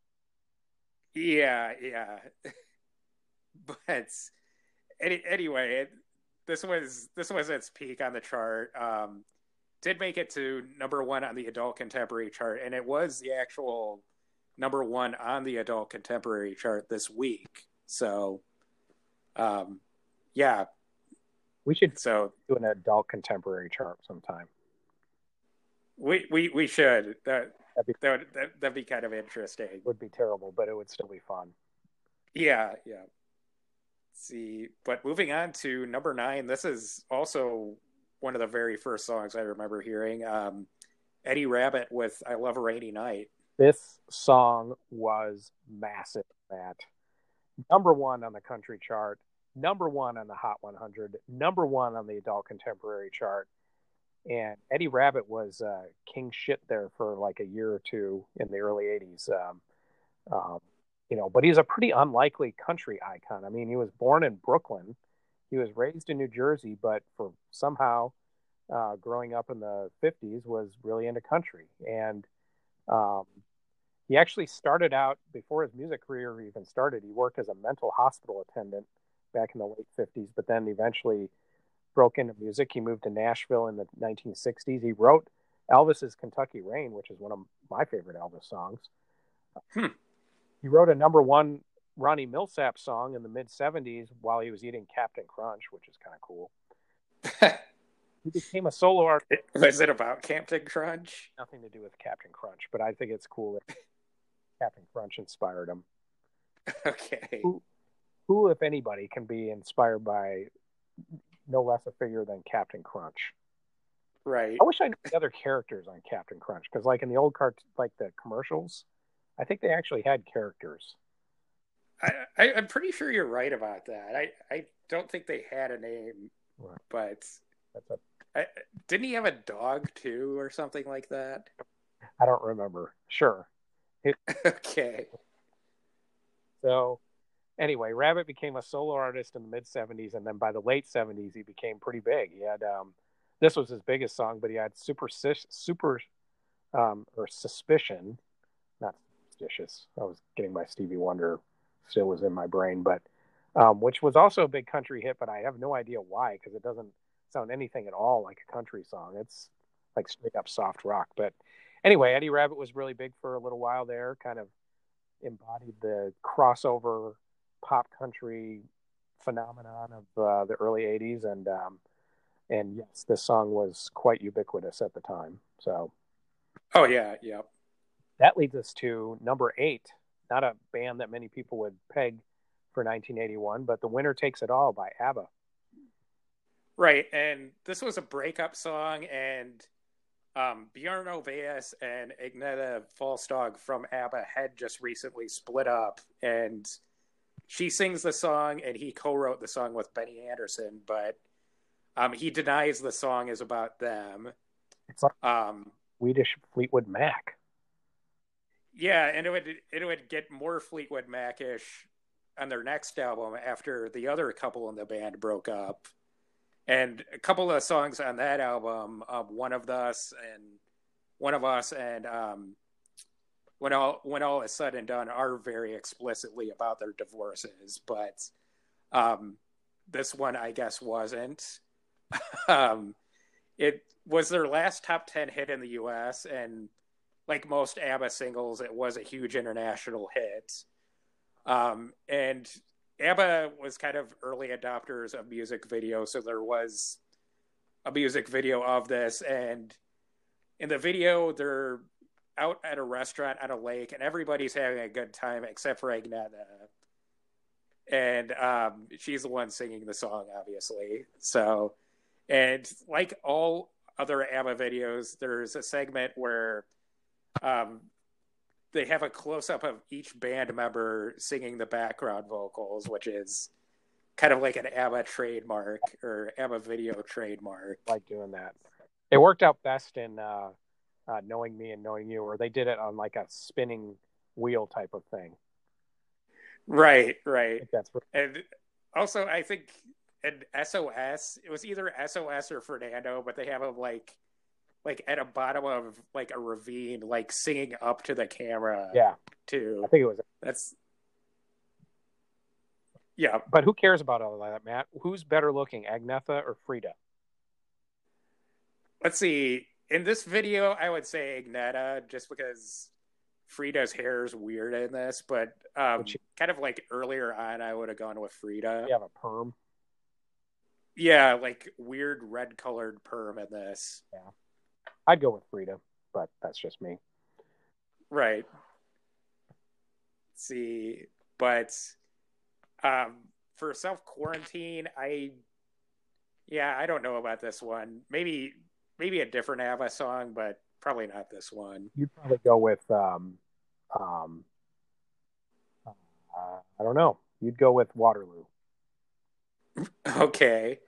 [SPEAKER 2] Yeah, yeah. but any, anyway, it, this was this was its peak on the chart. Um, did make it to number one on the adult contemporary chart, and it was the actual number one on the adult contemporary chart this week. So, um, yeah,
[SPEAKER 1] we should so do an adult contemporary chart sometime.
[SPEAKER 2] We we we should. That That'd be, that would that, that'd be kind of interesting. It
[SPEAKER 1] would be terrible, but it would still be fun.
[SPEAKER 2] Yeah, yeah. Let's see, but moving on to number nine. This is also one of the very first songs I remember hearing. Um, Eddie Rabbitt with "I Love a Rainy Night."
[SPEAKER 1] This song was massive, Matt. Number one on the country chart, number one on the Hot 100, number one on the adult contemporary chart and Eddie Rabbitt was uh, king shit there for like a year or two in the early '80s. Um, um, you know, but he's a pretty unlikely country icon. I mean, he was born in Brooklyn, he was raised in New Jersey, but for somehow uh, growing up in the '50s was really into country, and um, he actually started out before his music career even started. He worked as a mental hospital attendant back in the late 50s, but then eventually broke into music. He moved to Nashville in the 1960s. He wrote Elvis's Kentucky Rain, which is one of my favorite Elvis songs.
[SPEAKER 2] Hmm.
[SPEAKER 1] He wrote a number one Ronnie Milsap song in the mid 70s while he was eating Captain Crunch, which is kind of cool. he became a solo artist.
[SPEAKER 2] Was it about Captain Crunch?
[SPEAKER 1] Nothing to do with Captain Crunch, but I think it's cool that Captain Crunch inspired him.
[SPEAKER 2] Okay.
[SPEAKER 1] Who, who, if anybody, can be inspired by no less a figure than Captain Crunch?
[SPEAKER 2] Right.
[SPEAKER 1] I wish I knew the other characters on Captain Crunch because, like in the old cart, like the commercials, I think they actually had characters.
[SPEAKER 2] I, I am pretty sure you're right about that. I I don't think they had a name,
[SPEAKER 1] Right.
[SPEAKER 2] but
[SPEAKER 1] That's a,
[SPEAKER 2] I, didn't he have a dog too, or something like that?
[SPEAKER 1] I don't remember. Sure.
[SPEAKER 2] okay.
[SPEAKER 1] So, anyway, Rabbitt became a solo artist in the mid '70s, and then by the late '70s, he became pretty big. He had um, this was his biggest song, but he had super super um, or suspicion, not superstitious. I was getting my Stevie Wonder still was in my brain, but um, which was also a big country hit, but I have no idea why because it doesn't sound anything at all like a country song. It's like straight up soft rock. But anyway, Eddie Rabbitt was really big for a little while there, kind of embodied the crossover pop country phenomenon of uh, the early 80s and um, and yes this song was quite ubiquitous at the time so
[SPEAKER 2] Oh yeah, yeah.
[SPEAKER 1] that leads us to number eight not a band that many people would peg for 1981 but the winner takes it all by abba
[SPEAKER 2] Right, and this was a breakup song, and um, Björn Ulvaeus and Agnetha Fältskog from ABBA had just recently split up, and she sings the song, and he co-wrote the song with Benny Andersson, but um, he denies the song is about them.
[SPEAKER 1] it's like
[SPEAKER 2] Um,
[SPEAKER 1] swedish fleetwood mac
[SPEAKER 2] yeah, and it would it would get more Fleetwood Macish on their next album after the other couple in the band broke up, and a couple of songs on that album, um, one of us and one of us, and um, when all when all is said and done, are very explicitly about their divorces, but um, this one I guess wasn't. um, it was their last top ten hit in the U.S. and like most ABBA singles, it was a huge international hit. Um, and ABBA was kind of early adopters of music video, so there was a music video of this. And in the video, they're out at a restaurant at a lake, and everybody's having a good time except for Agnetha. And um, she's the one singing the song, obviously. So, and like all other ABBA videos, there's a segment where um, they have a close up of each band member singing the background vocals, which is kind of like an ABBA trademark or ABBA video trademark.
[SPEAKER 1] like doing that it worked out best in uh, uh, knowing me and knowing you or they did it on like a spinning wheel type of thing
[SPEAKER 2] Right, right.
[SPEAKER 1] that's
[SPEAKER 2] And also, I think in SOS, it was either SOS or Fernando, but they have them like, like at a bottom of like a ravine, like singing up to the camera
[SPEAKER 1] yeah
[SPEAKER 2] too.
[SPEAKER 1] i think it was
[SPEAKER 2] That's yeah.
[SPEAKER 1] But who cares about all of that, Matt? Who's better looking, Agnetha or Frida?
[SPEAKER 2] Let's see. In this video, I would say Agnetha, just because Frida's hair is weird in this, but um, kind of like earlier on, I would have gone with Frida.
[SPEAKER 1] You have a perm.
[SPEAKER 2] Yeah, like weird red colored perm in this.
[SPEAKER 1] I'd go with Frida, but that's just me.
[SPEAKER 2] Right. Let's see, but um, for self quarantine, I yeah, I don't know about this one. Maybe maybe a different ABBA song, but probably not this one.
[SPEAKER 1] You'd probably go with um, um, uh, I don't know. You'd go with Waterloo.
[SPEAKER 2] Okay,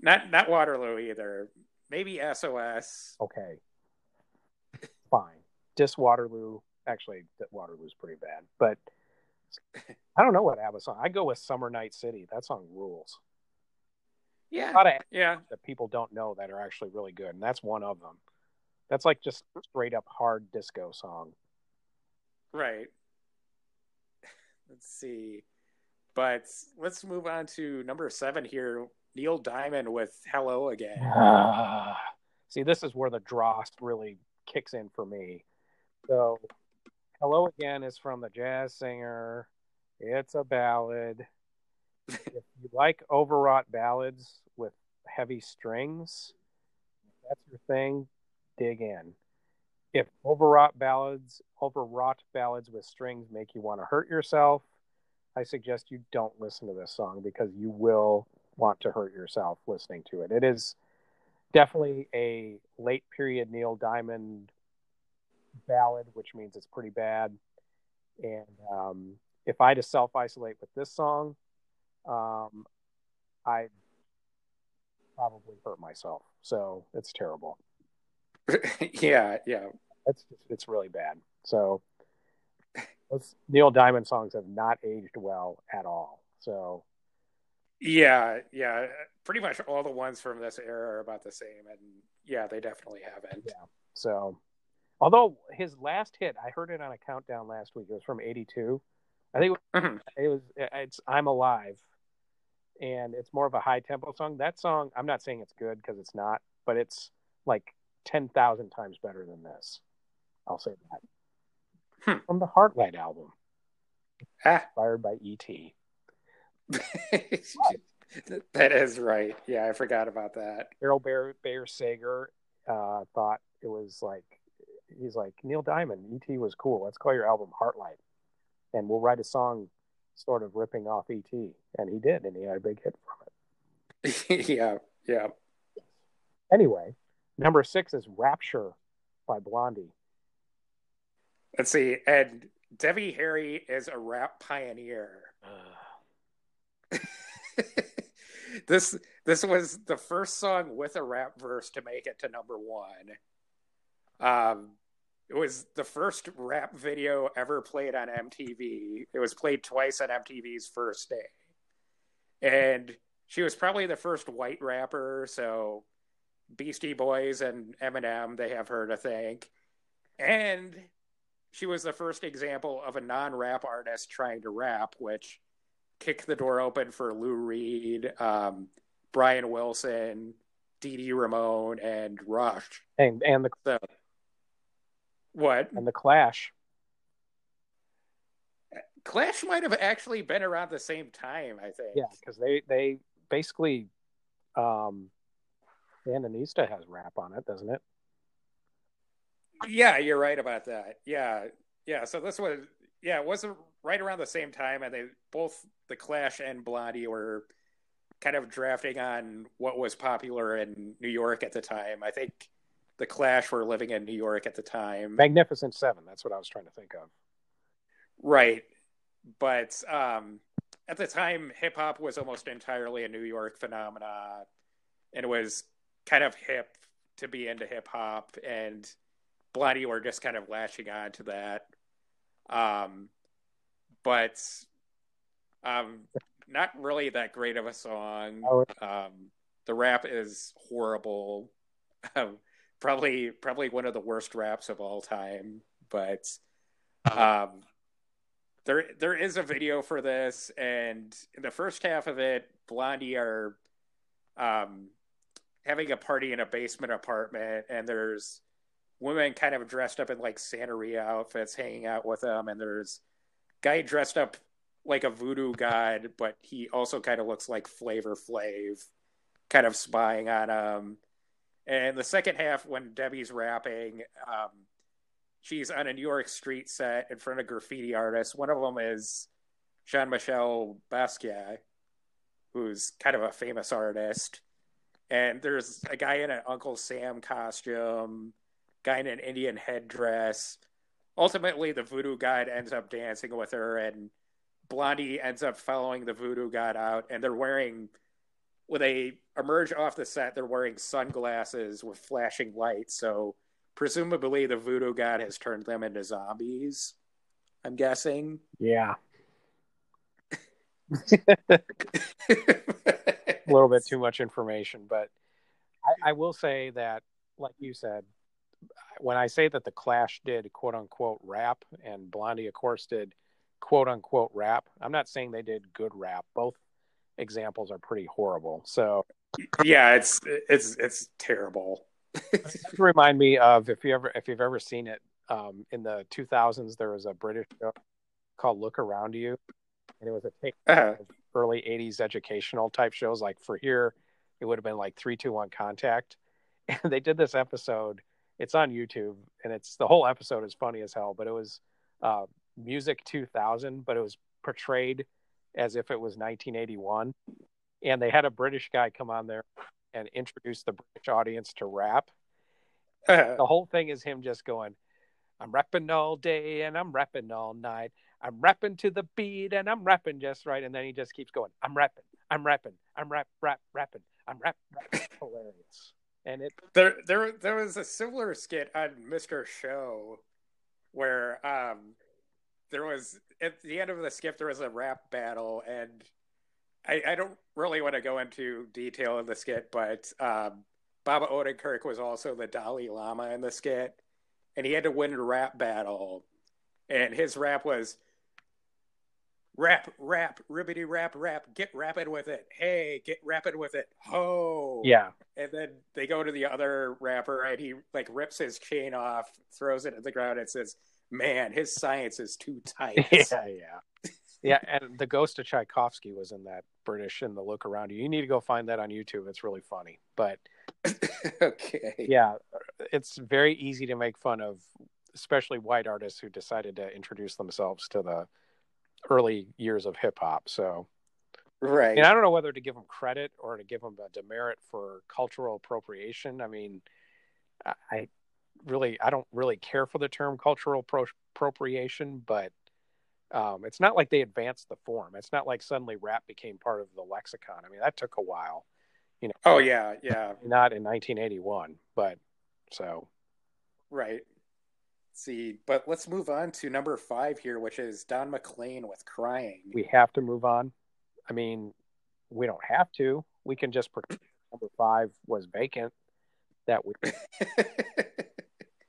[SPEAKER 2] not not Waterloo either. Maybe SOS.
[SPEAKER 1] Okay, fine. Dis Waterloo. Actually, that Waterloo's pretty bad, but I don't know what ABBA song. I'd go with Summer Night City. That song rules. A
[SPEAKER 2] Yeah,
[SPEAKER 1] lot of
[SPEAKER 2] yeah,
[SPEAKER 1] that people don't know that are actually really good, and that's one of them. That's like just straight up hard disco song.
[SPEAKER 2] right. Let's see. but let's move on to number seven here. Neil Diamond with "Hello Again."
[SPEAKER 1] Uh, see, this is where the dross really kicks in for me. So, "Hello Again" is from the jazz singer. It's a ballad. if you like overwrought ballads with heavy strings, that's your thing. Dig in. If overwrought ballads, overwrought ballads with strings make you want to hurt yourself, I suggest you don't listen to this song because you will want to hurt yourself listening to it. It is definitely a late period Neil Diamond ballad, which means it's pretty bad. And um, if I had to self isolate with this song, um, I'd probably hurt myself. So it's terrible.
[SPEAKER 2] yeah, yeah.
[SPEAKER 1] It's it's really bad. So those Neil Diamond songs have not aged well at all. So
[SPEAKER 2] yeah, yeah. Pretty much all the ones from this era are about the same, and yeah, they definitely haven't.
[SPEAKER 1] Yeah. So, although his last hit, I heard it on a countdown last week. It was from '82. I think it was, mm-hmm. it was. It's "I'm Alive," and it's more of a high tempo song. That song, I'm not saying it's good because it's not, but it's like ten thousand times better than this. I'll say that. Hmm. From the Heartlight album, ah. inspired by E.T.
[SPEAKER 2] that is right. Yeah, I forgot about that.
[SPEAKER 1] Carole Bayer, Bayer Sager uh, thought it was like he's like Neil Diamond. ET was cool. Let's call your album Heartlight, and we'll write a song sort of ripping off ET. And he did, and he had a big hit from
[SPEAKER 2] it. yeah, yeah.
[SPEAKER 1] Anyway, number six is Rapture by Blondie.
[SPEAKER 2] Let's see, and Debbie Harry is a rap pioneer. this this was the first song with a rap verse to make it to number one. Um, it was the first rap video ever played on MTV. It was played twice on MTV's first day, and she was probably the first white rapper. So Beastie Boys and Eminem, they have her to thank, and she was the first example of a non-rap artist trying to rap, which kick the door open for Lou Reed, um, Brian Wilson, Dee Dee Ramone, and Rush.
[SPEAKER 1] And and the
[SPEAKER 2] so, what
[SPEAKER 1] and the Clash.
[SPEAKER 2] Clash might have actually been around the same time, I think.
[SPEAKER 1] Yeah, because they they basically, um, Sandinista has rap on it, doesn't it?
[SPEAKER 2] Yeah, you're right about that. Yeah, yeah. So this was yeah, it wasn't right around the same time, and they both the Clash and Blondie were kind of drafting on what was popular in New York at the time. I think the Clash were living in New York at the time.
[SPEAKER 1] Magnificent Seven. That's what I was trying to think of.
[SPEAKER 2] Right, but um, at the time, hip hop was almost entirely a New York phenomena, and it was kind of hip to be into hip hop, and Blondie were just kind of latching on to that. Um, but um, not really that great of a song. Oh. Um, the rap is horrible. Um, probably probably one of the worst raps of all time. But um, there there is a video for this, and in the first half of it, Blondie are um, having a party in a basement apartment, and there's women kind of dressed up in like Santeria outfits hanging out with them, and there's guy dressed up like a voodoo god, but he also kind of looks like Flavor Flav, kind of spying on him. And the second half, when Debbie's rapping, um, she's on a New York street set in front of graffiti artists. One of them is Jean Michel Basquiat, who's kind of a famous artist. And there's a guy in an Uncle Sam costume guy in an Indian headdress. Ultimately, the voodoo god ends up dancing with her, and Blondie ends up following the voodoo god out, and they're wearing when they emerge off the set, they're wearing sunglasses with flashing lights. So presumably, the voodoo god has turned them into zombies. I'm guessing.
[SPEAKER 1] Yeah. a little bit too much information, but I, I will say that, like you said, when I say that the Clash did quote unquote rap and Blondie, of course, did quote unquote rap. I'm not saying they did good rap. Both examples are pretty horrible. So
[SPEAKER 2] yeah, it's it's it's terrible.
[SPEAKER 1] remind me of if you ever if you've ever seen it um, in the 2000s, there was a British show called Look Around You, and it was a take uh-huh. of early 80s educational type shows. Like for here, it would have been like three, two, one, contact. And they did this episode. It's on YouTube, and it's the whole episode is funny as hell. But it was uh, music 2000, but it was portrayed as if it was 1981. And they had a British guy come on there and introduce the British audience to rap. The whole thing is him just going, I'm rapping all day and I'm rapping all night. I'm rapping to the beat and I'm rapping just right. And then he just keeps going, I'm rapping, I'm rapping, I'm rap, rap, rapping, I'm rap, rap. hilarious. And it
[SPEAKER 2] there, there, there was a similar skit on Mr. Show where um, there was at the end of the skit there was a rap battle, and I, I don't really want to go into detail of the skit, but um, Bob Odenkirk was also the Dalai Lama in the skit, and he had to win a rap battle, and his rap was rap, rap, ribbity rap, rap, get rapid with it. Hey, get rapid with it. Ho.
[SPEAKER 1] Yeah.
[SPEAKER 2] And then they go to the other rapper and he like rips his chain off, throws it at the ground, and says, Man, his science is too tight.
[SPEAKER 1] yeah, yeah. Yeah, and the ghost of Tchaikovsky was in that British in the look around you. You need to go find that on YouTube. It's really funny. But
[SPEAKER 2] okay.
[SPEAKER 1] Yeah, it's very easy to make fun of especially white artists who decided to introduce themselves to the early years of hip hop. So,
[SPEAKER 2] right.
[SPEAKER 1] And I don't know whether to give them credit or to give them a demerit for cultural appropriation. I mean, I really, I don't really care for the term cultural pro- appropriation, but um, it's not like they advanced the form. It's not like suddenly rap became part of the lexicon. I mean, that took a while. You know.
[SPEAKER 2] Oh yeah, yeah.
[SPEAKER 1] Not in 1981, but so.
[SPEAKER 2] Right see, but let's move on to number five here, which is Don McLean with Crying.
[SPEAKER 1] We have to move on. I mean, we don't have to. We can just pretend number five was vacant. That we.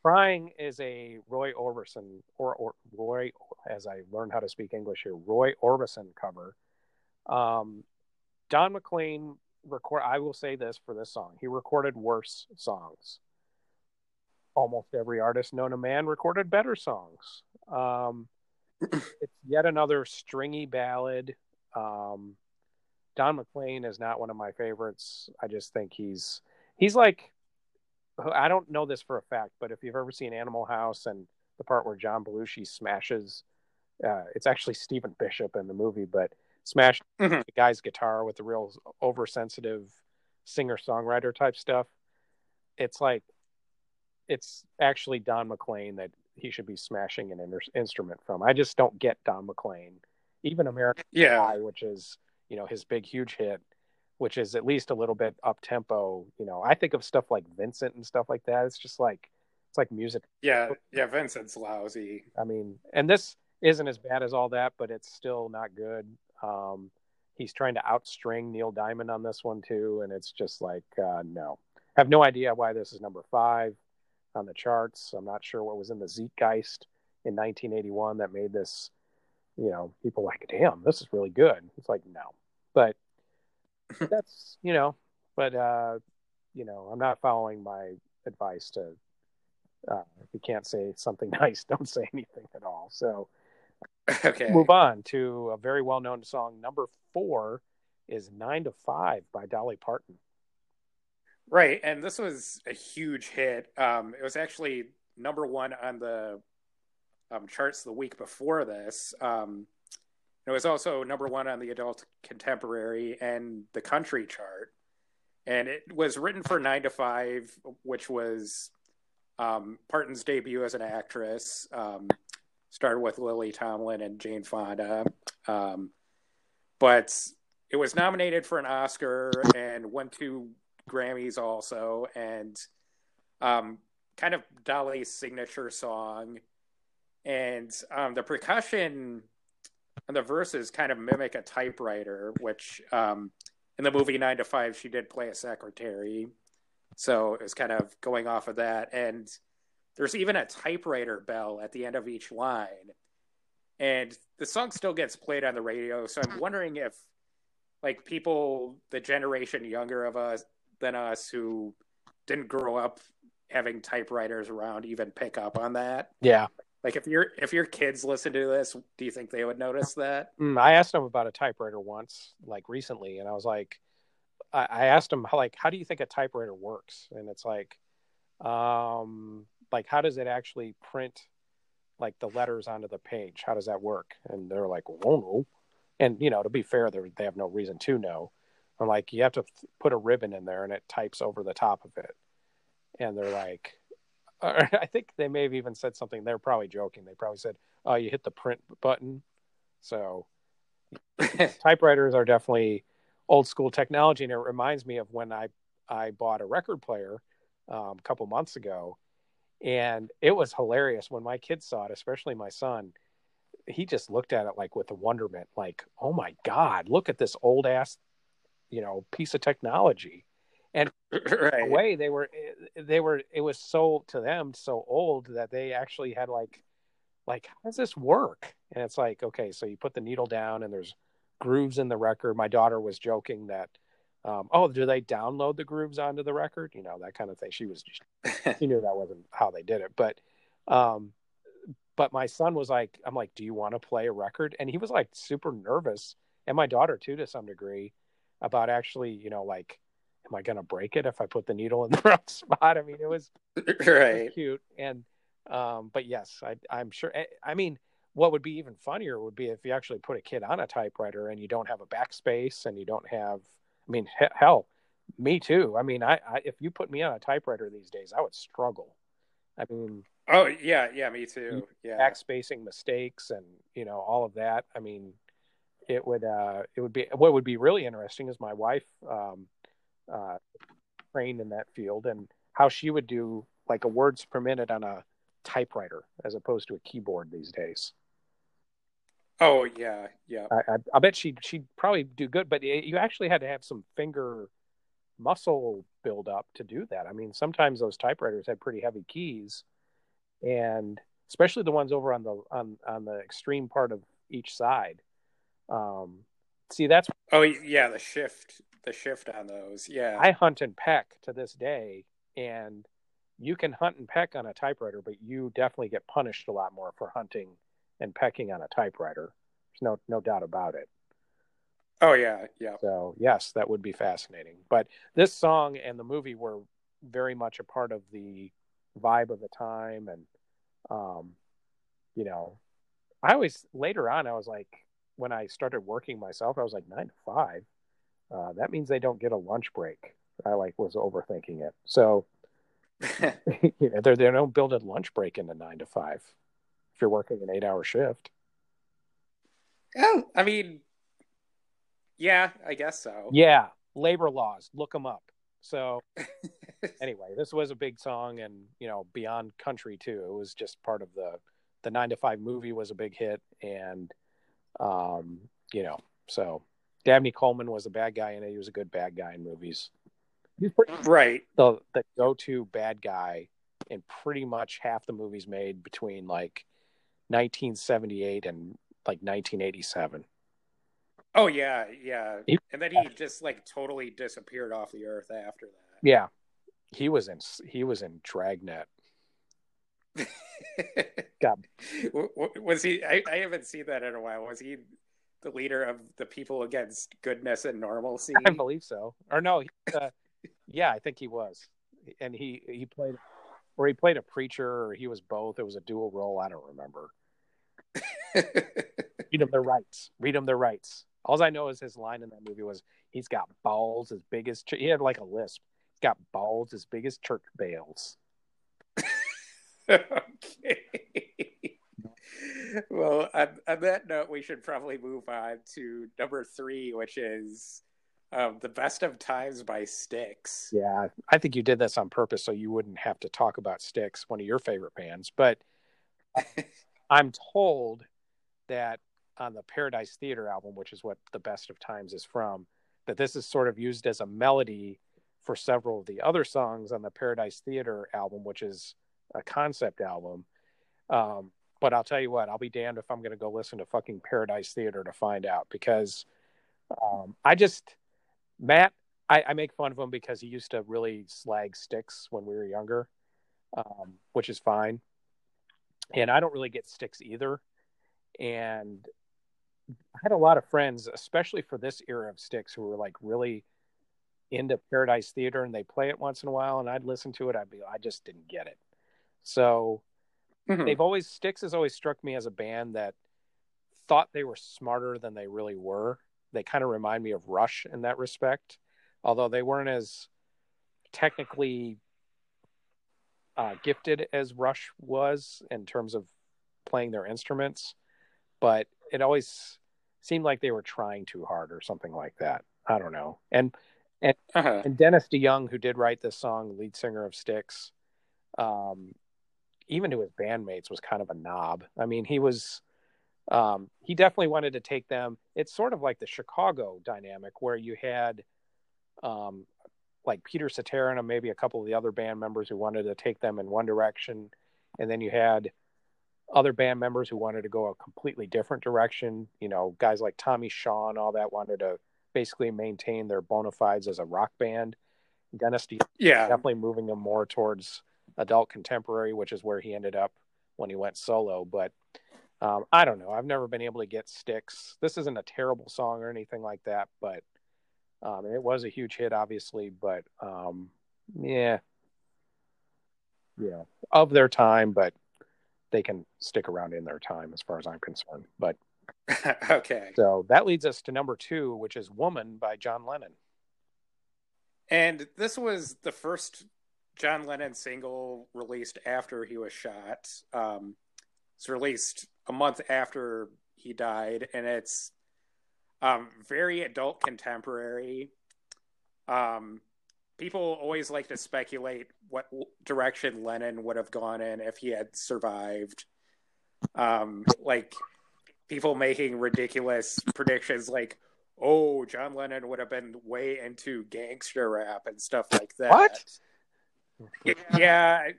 [SPEAKER 1] Crying is a Roy Orbison or, or, Roy, as I learned how to speak English here, Roy Orbison cover. Um, Don McLean record. I will say this for this song: he recorded worse songs almost every artist known to man recorded better songs. Um, it's yet another stringy ballad. Um, Don McLean is not one of my favorites. I just think he's he's like I don't know this for a fact, but if you've ever seen Animal House and the part where John Belushi smashes, uh, it's actually Stephen Bishop in the movie, but smashed mm-hmm. the guy's guitar with the real oversensitive singer songwriter type stuff. It's like it's actually Don McLean that he should be smashing an inter- instrument from. I just don't get Don McLean, even American
[SPEAKER 2] yeah.
[SPEAKER 1] Pie, which is you know his big huge hit, which is at least a little bit up tempo. You know, I think of stuff like Vincent and stuff like that. It's just like it's like music.
[SPEAKER 2] Yeah, yeah, Vincent's lousy.
[SPEAKER 1] I mean, and this isn't as bad as all that, but it's still not good. Um, he's trying to outstring Neil Diamond on this one too, and it's just like uh, no. I have no idea why this is number five on the charts. I'm not sure what was in the Zeitgeist in 1981 that made this, you know, people like, damn, this is really good. It's like, no, but that's, you know, but, uh, you know, I'm not following my advice to, uh, if you can't say something nice, don't say anything at all. So,
[SPEAKER 2] okay.
[SPEAKER 1] Move on to a very well known song. Number four is Nine to Five by Dolly Parton.
[SPEAKER 2] Right, and this was a huge hit. Um, it was actually number one on the um, charts the week before this. Um, it was also number one on the adult contemporary and the country chart. And it was written for Nine to Five, which was um, Parton's debut as an actress. Um, started with Lily Tomlin and Jane Fonda. Um, but it was nominated for an Oscar and went to Grammys also, and um, kind of Dolly's signature song. And um, the percussion and the verses kind of mimic a typewriter, which um, in the movie Nine to Five, she did play a secretary. So it was kind of going off of that. And there's even a typewriter bell at the end of each line. and the song still gets played on the radio. So I'm wondering if, like, people the generation younger of us than us who didn't grow up having typewriters around even pick up on that.
[SPEAKER 1] Yeah.
[SPEAKER 2] Like if your if your kids listen to this, do you think they would notice that?
[SPEAKER 1] Mm, I asked them about a typewriter once, like recently, and I was like, I, I asked them like, how do you think a typewriter works? And it's like, um, like how does it actually print like the letters onto the page? How does that work? And they're like, well, no. And you know, to be fair, they they have no reason to know. I'm like, you have to put a ribbon in there, and it types over the top of it. And they're like, I think they may have even said something. They're probably joking. They probably said, "Oh, you hit the print button." So, typewriters are definitely old school technology, and it reminds me of when I I bought a record player um, a couple months ago, and it was hilarious when my kids saw it, especially my son. He just looked at it like with a wonderment, like, "Oh my god, look at this old ass, you know, piece of technology." And right. way they were, they were, it was so to them so old that they actually had like, like, how does this work? And it's like, okay, so you put the needle down, and there's grooves in the record. My daughter was joking that um, oh, do they download the grooves onto the record? You know, that kind of thing. She was, just she knew that wasn't how they did it. But, um, but my son was like, I'm like, do you want to play a record? And he was like super nervous, and my daughter too, to some degree, about actually, you know, like, am I going to break it if I put the needle in the wrong spot? I mean, it was,
[SPEAKER 2] right.
[SPEAKER 1] It was cute. And, um, but yes, I, I'm sure. I, I mean, what would be even funnier would be if you actually put a kid on a typewriter and you don't have a backspace and you don't have I mean, hell, me too. I mean, I, I if you put me on a typewriter these days, I would struggle. I mean,
[SPEAKER 2] oh yeah, yeah, me too. Yeah,
[SPEAKER 1] backspacing mistakes and you know all of that. I mean, it would uh, it would be what would be really interesting is my wife um, uh, trained in that field and how she would do like a words per minute on a typewriter as opposed to a keyboard these days.
[SPEAKER 2] Oh yeah, yeah.
[SPEAKER 1] I, I, I bet she she'd probably do good, but it, you actually had to have some finger muscle build up to do that. I mean, sometimes those typewriters had pretty heavy keys, and especially the ones over on the on on the extreme part of each side. Um, see, that's
[SPEAKER 2] oh yeah, the shift the shift on those. Yeah,
[SPEAKER 1] I hunt and peck to this day, and you can hunt and peck on a typewriter, but you definitely get punished a lot more for hunting and pecking on a typewriter. There's no no doubt about it.
[SPEAKER 2] Oh yeah, yeah.
[SPEAKER 1] So yes, that would be fascinating. But this song and the movie were very much a part of the vibe of the time, and um, you know, I always later on I was like, when I started working myself, I was like nine to five. Uh, that means they don't get a lunch break. I like was overthinking it. So you know, they they don't build a lunch break into nine to five if you're working an eight hour shift.
[SPEAKER 2] Yeah, I mean, yeah, I guess so.
[SPEAKER 1] Yeah, labor laws, look them up. So, anyway, this was a big song, and you know, beyond country too. It was just part of the the nine to five movie was a big hit, and um, you know, so Dabney Coleman was a bad guy in it. He was a good bad guy in movies.
[SPEAKER 2] He's pretty right.
[SPEAKER 1] The the go to bad guy in pretty much half the movies made between like 1978 and like 1987.
[SPEAKER 2] Oh yeah, yeah. He, and then he just like totally disappeared off the earth after that.
[SPEAKER 1] Yeah. He was in he was in Dragnet.
[SPEAKER 2] God. Was he I, I haven't seen that in a while. Was he the leader of the people against goodness and normalcy?
[SPEAKER 1] I believe so. Or no, uh, yeah, I think he was. And he he played or he played a preacher or he was both. It was a dual role. I don't remember. Read them their rights. Read them their rights. All I know is his line in that movie was, "He's got balls as big as." He had like a lisp. He's got balls as big as church bales.
[SPEAKER 2] okay. well, on, on, that note, we should probably move on to number three, which is um, "The Best of Times" by Styx.
[SPEAKER 1] Yeah, I think you did this on purpose so you wouldn't have to talk about Styx, one of your favorite bands. But I'm told that on the Paradise Theater album, which is what the Best of Times is from, that this is sort of used as a melody for several of the other songs on the Paradise Theater album, which is a concept album. Um, but I'll tell you what, I'll be damned if I'm going to go listen to fucking Paradise Theater to find out because um, I just Matt, I, I, make fun of him because he used to really slag Styx when we were younger, um, which is fine. And I don't really get Styx either. And I had a lot of friends, especially for this era of Styx, who were like really into Paradise Theater, and they play it once in a while, and I'd listen to it. I'd be, I just didn't get it. So mm-hmm. they've always Styx has always struck me as a band that thought they were smarter than they really were. They kind of remind me of Rush in that respect, although they weren't as technically uh, gifted as Rush was in terms of playing their instruments. But it always seemed like they were trying too hard or something like that. I don't know. And and, uh-huh. and Dennis DeYoung, who did write this song, lead singer of Styx, um, even to his bandmates, was kind of a knob. I mean, he was um, he definitely wanted to take them. It's sort of like the Chicago dynamic, where you had um, like Peter Cetera and maybe a couple of the other band members who wanted to take them in one direction, and then you had other band members who wanted to go a completely different direction. You know, guys like Tommy Shaw and all that wanted to basically maintain their bona fides as a rock band. Dennis
[SPEAKER 2] yeah,
[SPEAKER 1] definitely moving them more towards adult contemporary, which is where he ended up when he went solo. But um, I don't know. I've never been able to get Styx. This isn't a terrible song or anything like that, but um, it was a huge hit, obviously. But um, yeah, yeah, of their time, but they can stick around in their time as far as I'm concerned. But
[SPEAKER 2] okay.
[SPEAKER 1] So that leads us to number two, which is Woman by John Lennon.
[SPEAKER 2] And this was the first John Lennon single released after he was shot. Um, it's released a month after he died, and it's um, very adult contemporary. Um, people always like to speculate what direction Lennon would have gone in if he had survived. Um, like people making ridiculous predictions, like, "Oh, John Lennon would have been way into gangster rap and stuff like that."
[SPEAKER 1] What?
[SPEAKER 2] Yeah,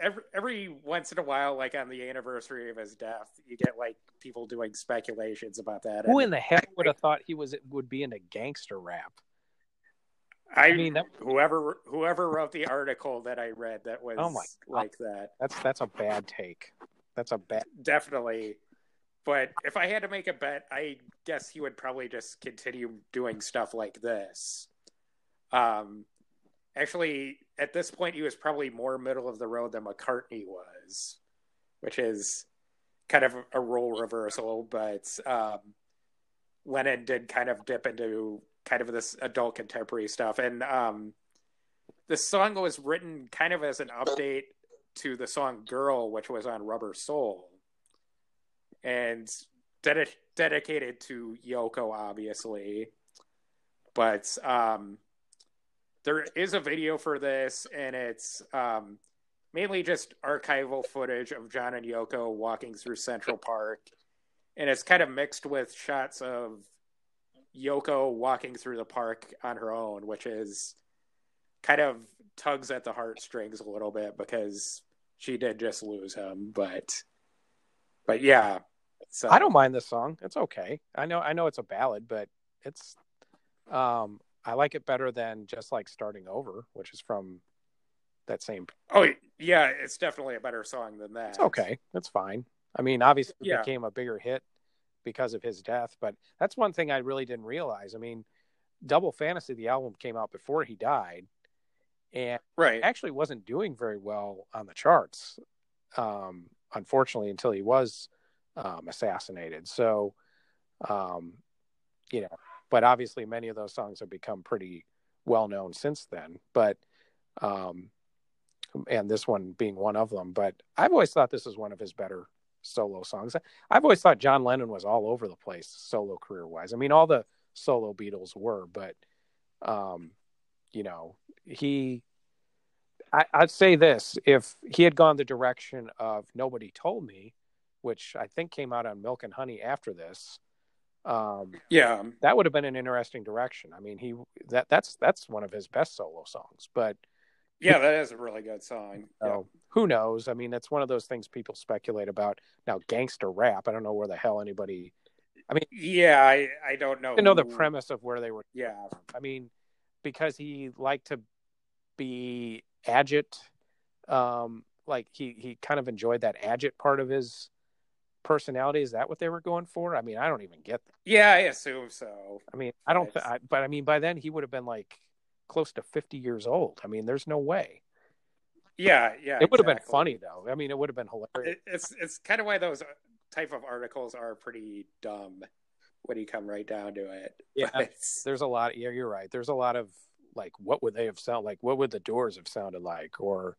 [SPEAKER 2] every every once in a while, like on the anniversary of his death, you get like people doing speculations about that.
[SPEAKER 1] Who in the heck would have thought he was would be in a gangster rap?
[SPEAKER 2] I, I mean, that, whoever whoever wrote the article that I read that was
[SPEAKER 1] oh my,
[SPEAKER 2] like that.
[SPEAKER 1] That's that's a bad take. That's a bad.
[SPEAKER 2] Definitely. But if I had to make a bet, I guess he would probably just continue doing stuff like this. Um, actually, at this point, he was probably more middle of the road than McCartney was, which is kind of a role reversal. But um, Lennon did kind of dip into kind of this adult contemporary stuff. And um, the song was written kind of as an update to the song Girl, which was on Rubber Soul. And ded- dedicated to Yoko, obviously. But um, there is a video for this, and it's um, mainly just archival footage of John and Yoko walking through Central Park. And it's kind of mixed with shots of Yoko walking through the park on her own, which is kind of tugs at the heartstrings a little bit because she did just lose him, but but yeah.
[SPEAKER 1] So I don't mind this song. It's okay. I know I know it's a ballad, but it's um I like it better than just like starting over, which is from that same
[SPEAKER 2] Oh yeah, it's definitely a better song than that.
[SPEAKER 1] It's okay. It's fine. I mean, obviously yeah. became a bigger hit because of his death. But that's one thing I really didn't realize. I mean, Double Fantasy, the album came out before he died, and
[SPEAKER 2] right
[SPEAKER 1] actually wasn't doing very well on the charts. Um, unfortunately, until he was um, assassinated. So, um, you know, but obviously many of those songs have become pretty well known since then. But um, and this one being one of them. But I've always thought this is one of his better solo songs. I've always thought John Lennon was all over the place solo career wise. I mean, all the solo Beatles were, but um, you know, he. I, I'd say this: if he had gone the direction of "Nobody Told Me," which I think came out on Milk and Honey after this, um,
[SPEAKER 2] yeah,
[SPEAKER 1] that would have been an interesting direction. I mean, he that that's that's one of his best solo songs, but
[SPEAKER 2] Yeah, that is a really good song.
[SPEAKER 1] So
[SPEAKER 2] yeah.
[SPEAKER 1] who knows? I mean, that's one of those things people speculate about. Now, gangster rap, I don't know where the hell anybody. I mean,
[SPEAKER 2] Yeah, I, I don't know.
[SPEAKER 1] I know the premise of where they were.
[SPEAKER 2] Yeah.
[SPEAKER 1] I mean, because he liked to be agit, um, like he he kind of enjoyed that agit part of his personality. Is that what they were going for? I mean, I don't even get that.
[SPEAKER 2] Yeah, I assume so.
[SPEAKER 1] I mean, I don't. Th- I, but I mean, by then he would have been like close to fifty years old. I mean, there's no way.
[SPEAKER 2] Yeah, yeah.
[SPEAKER 1] It would have been funny though. I mean, it would have been hilarious.
[SPEAKER 2] It, it's it's kind of why those type of articles are pretty dumb when you come right down to it.
[SPEAKER 1] Yeah.
[SPEAKER 2] But-
[SPEAKER 1] there's a lot yeah you're right there's a lot of like what would they have sound like what would the doors have sounded like or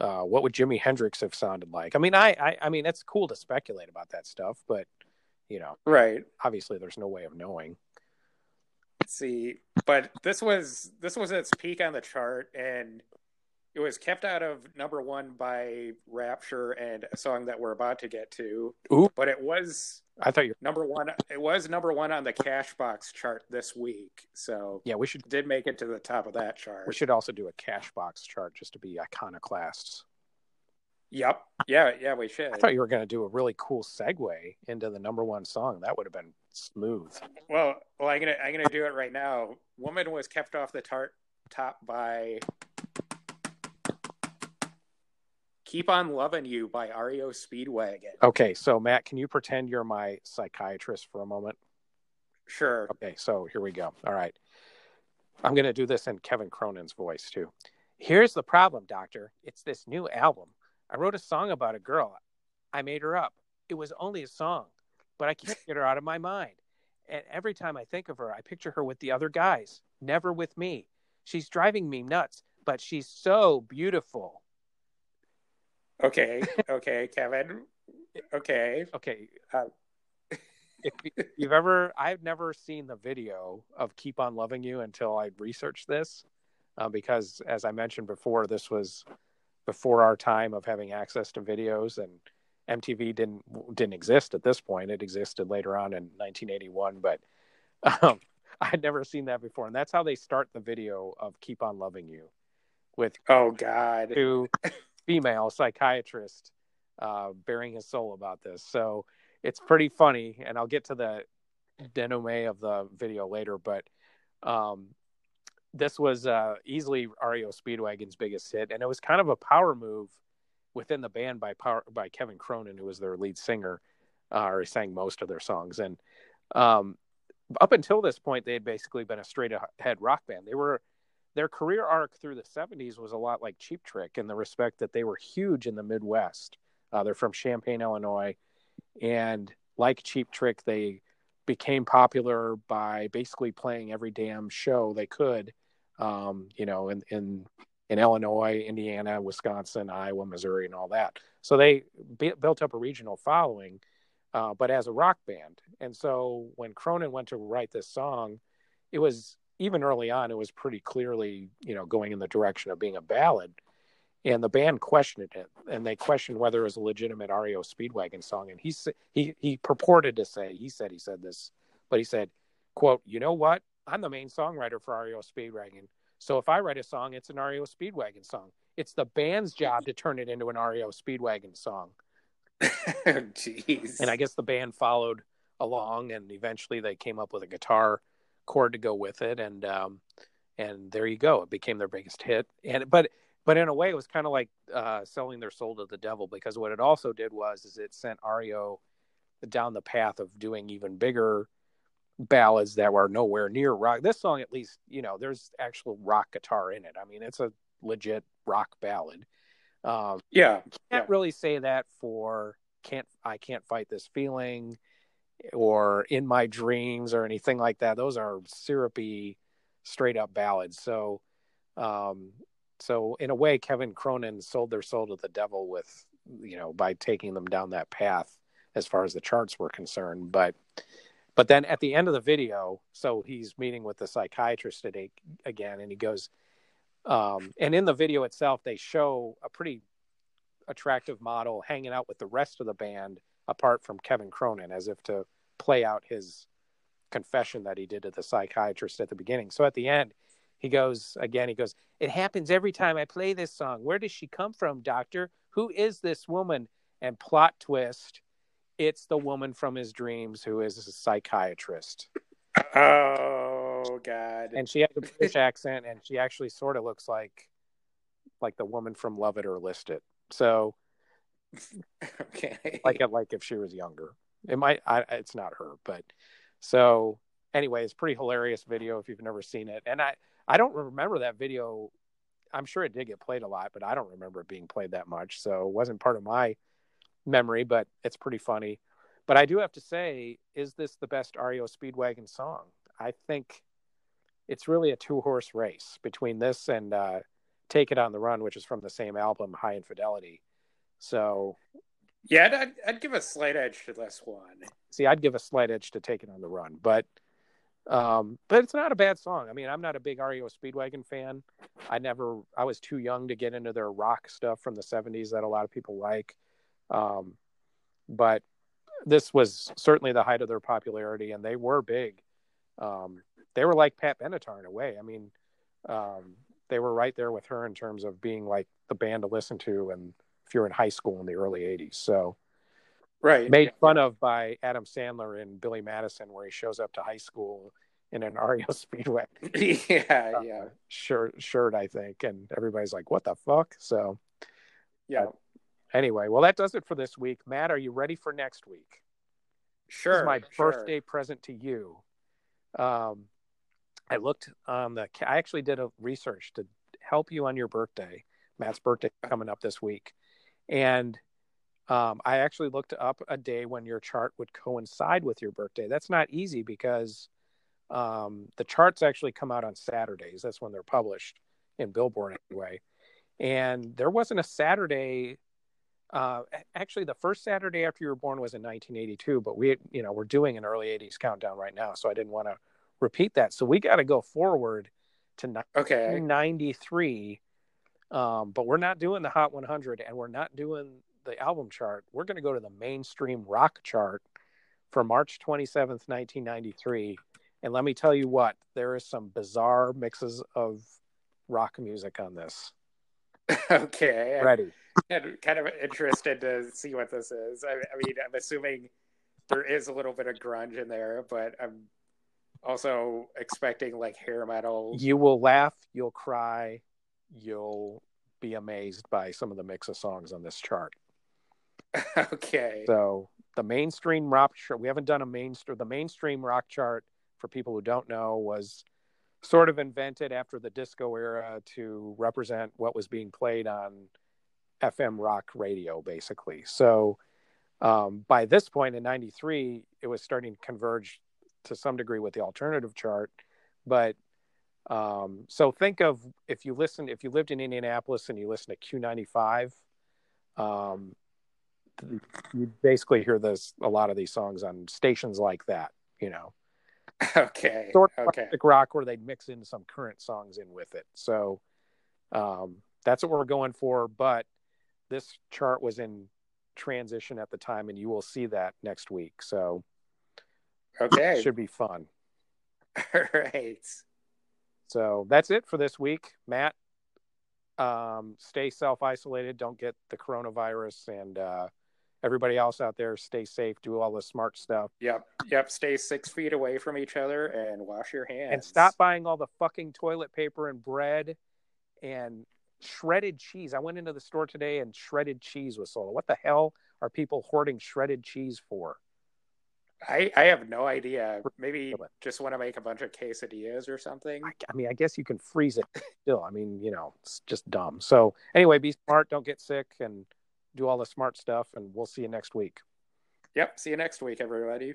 [SPEAKER 1] uh, what would jimi hendrix have sounded like i mean I, I i mean it's cool to speculate about that stuff but you know
[SPEAKER 2] right.
[SPEAKER 1] obviously there's no way of knowing
[SPEAKER 2] Let's see, but this was this was its peak on the chart, and it was kept out of number one by Rapture and a song that we're about to get to.
[SPEAKER 1] Ooh.
[SPEAKER 2] But it was
[SPEAKER 1] i thought you
[SPEAKER 2] number one. It was number one on the Cashbox chart this week, so
[SPEAKER 1] yeah we should
[SPEAKER 2] did make it to the top of that chart.
[SPEAKER 1] we should also do a cash box chart just to be iconoclasts
[SPEAKER 2] Yep. Yeah. Yeah. We should.
[SPEAKER 1] i thought you were going to do a really cool segue into the number one song that would have been smooth
[SPEAKER 2] Well, well, I'm gonna I'm gonna do it right now. Woman was kept off the tart top by "Keep on Loving You" by REO Speedwagon.
[SPEAKER 1] okay so matt can you pretend you're my psychiatrist for a moment
[SPEAKER 2] Sure.
[SPEAKER 1] Okay, so here we go. All right. I'm going to do this in Kevin Cronin's voice too. Here's the problem, doctor. It's this new album. I wrote a song about a girl. I made her up. It was only a song, but I can't get her out of my mind. And every time I think of her, I picture her with the other guys, never with me. She's driving me nuts, but she's so beautiful.
[SPEAKER 2] Okay. Okay, Kevin. Okay.
[SPEAKER 1] Okay.
[SPEAKER 2] Uh,
[SPEAKER 1] if you've ever, I've never seen the video of "Keep on Loving You" until I researched this, uh, because as I mentioned before, this was before our time of having access to videos, and MTV didn't didn't exist at this point. It existed later on in 1981, but um, I had never seen that before, and that's how they start the video of "Keep on Loving You," with
[SPEAKER 2] Oh God.
[SPEAKER 1] two female psychiatrist uh, baring his soul about this. So it's pretty funny, and I'll get to the denouement of the video later. But um, this was uh, easily REO Speedwagon's biggest hit, and it was kind of a power move within the band by power by Kevin Cronin, who was their lead singer, uh, or he sang most of their songs. And um, up until this point, they had basically been a straight ahead rock band. They were their career arc through the 70s was a lot like Cheap Trick in the respect that they were huge in the Midwest. Uh, they're from Champaign, Illinois. And like Cheap Trick, they became popular by basically playing every damn show they could, um, you know, in, in, in Illinois, Indiana, Wisconsin, Iowa, Missouri, and all that. So they b- built up a regional following, uh, but as a rock band. And so when Cronin went to write this song, it was even early on, it was pretty clearly, you know, going in the direction of being a ballad. And the band questioned it, and they questioned whether it was a legitimate REO Speedwagon song. And he he he purported to say, he said he said this, but he said, "quote You know what? I'm the main songwriter for REO Speedwagon. So if I write a song, it's an REO Speedwagon song. It's the band's job to turn it into an REO Speedwagon song."
[SPEAKER 2] Oh, jeez.
[SPEAKER 1] and I guess the band followed along, and eventually they came up with a guitar chord to go with it, and um, and there you go. It became their biggest hit, and but but in a way, it was kind of like uh, selling their soul to the devil because what it also did was is it sent REO down the path of doing even bigger ballads that were nowhere near rock. This song, at least, you know, there's actual rock guitar in it. I mean, it's a legit rock ballad. Um,
[SPEAKER 2] yeah.
[SPEAKER 1] can't
[SPEAKER 2] Yeah.
[SPEAKER 1] really say that for can't I can't fight this feeling or in my dreams or anything like that. Those are syrupy, straight up ballads. So, um, so in a way, Kevin Cronin sold their soul to the devil with you know by taking them down that path as far as the charts were concerned. But but then at the end of the video, so he's meeting with the psychiatrist today again, and he goes, um, and in the video itself, they show a pretty attractive model hanging out with the rest of the band apart from Kevin Cronin as if to play out his confession that he did to the psychiatrist at the beginning. So at the end, he goes again. He goes, "It happens every time I play this song. Where does she come from, Doctor? Who is this woman?" And plot twist, it's the woman from his dreams who is a psychiatrist.
[SPEAKER 2] Oh God!
[SPEAKER 1] And she has a British accent, and she actually sort of looks like like the woman from Love It or List It. So,
[SPEAKER 2] okay,
[SPEAKER 1] like like if she was younger, it might. I, it's not her, but so anyway, it's pretty hilarious video if you've never seen it. And I I don't remember that video. I'm sure it did get played a lot, but I don't remember it being played that much. So it wasn't part of my memory, but it's pretty funny. But I do have to say, is this the best REO Speedwagon song? I think it's really a two horse race between this and uh, Take It on the Run, which is from the same album, Hi Infidelity. So,
[SPEAKER 2] yeah, I'd, I'd give a slight edge to this one.
[SPEAKER 1] See, I'd give a slight edge to Take It on the Run, but um, but it's not a bad song. I mean, I'm not a big REO Speedwagon fan. I never, I was too young to get into their rock stuff from the 70s that a lot of people like. Um, but this was certainly the height of their popularity, and they were big. Um, they were like Pat Benatar in a way. I mean, um, they were right there with her in terms of being like the band to listen to, and if you're in high school in the early '80s, so
[SPEAKER 2] right
[SPEAKER 1] made fun of by Adam Sandler in Billy Madison, where he shows up to high school in an REO Speedway,
[SPEAKER 2] yeah, uh, yeah,
[SPEAKER 1] shirt, shirt, I think, and everybody's like, "What the fuck?" So,
[SPEAKER 2] yeah.
[SPEAKER 1] Uh, anyway, well, that does it for this week. Matt, are you ready for next week?
[SPEAKER 2] Sure.
[SPEAKER 1] My
[SPEAKER 2] sure.
[SPEAKER 1] birthday present to you. Um, I looked on the. I actually did a research to help you on your birthday. Matt's birthday coming up this week, and um, I actually looked up a day when your chart would coincide with your birthday. That's not easy because um, the charts actually come out on Saturdays. That's when they're published in Billboard anyway. And there wasn't a Saturday uh, actually, the first Saturday after you were born was in 1982, but we, you know, we're doing an early 80s countdown right now, so I didn't want to repeat that. So we got to go forward to 1993, okay. Um, but we're not doing the Hot 100, and we're not doing the album chart. We're going to go to the mainstream rock chart for March 27th, 1993. And let me tell you what, there is some bizarre mixes of rock music on this.
[SPEAKER 2] okay.
[SPEAKER 1] Ready.
[SPEAKER 2] I'm kind of interested to see what this is. I, I, mean, I'm assuming there is a little bit of grunge in there, but I'm also expecting like hair metal.
[SPEAKER 1] You will laugh, you'll cry, you'll be amazed by some of the mix of songs on this chart.
[SPEAKER 2] okay.
[SPEAKER 1] So the mainstream rock chart, we haven't done a mainstream. The mainstream rock chart, for people who don't know, was sort of invented after the disco era to represent what was being played on FM rock radio, basically. So um, by this point in 93, it was starting to converge to some degree with the alternative chart. But um, so think of if you listen, if you lived in Indianapolis and you listen to Q95, um, you basically hear this a lot of these songs on stations like that, you know.
[SPEAKER 2] Okay.
[SPEAKER 1] Sort of
[SPEAKER 2] okay.
[SPEAKER 1] rock where they'd mix in some current songs in with it. So um, that's what we're going for. But this chart was in transition at the time, and you will see that next week. So
[SPEAKER 2] okay,
[SPEAKER 1] should be fun.
[SPEAKER 2] All right.
[SPEAKER 1] So that's it for this week, Matt. Um, stay self isolated. Don't get the coronavirus, and uh, everybody else out there, stay safe. Do all the smart stuff.
[SPEAKER 2] Yep, yep. Stay six feet away from each other and wash your hands.
[SPEAKER 1] And stop buying all the fucking toilet paper and bread and shredded cheese. I went into the store today and shredded cheese was sold. What the hell are people hoarding shredded cheese for?
[SPEAKER 2] I, I have no idea. Maybe just want to make a bunch of quesadillas or something.
[SPEAKER 1] I, I, mean, I guess you can freeze it still. I mean, you know, it's just dumb. So, anyway, be smart, don't get sick, and do all the smart stuff. And we'll see you next week.
[SPEAKER 2] Yep. See you next week, everybody.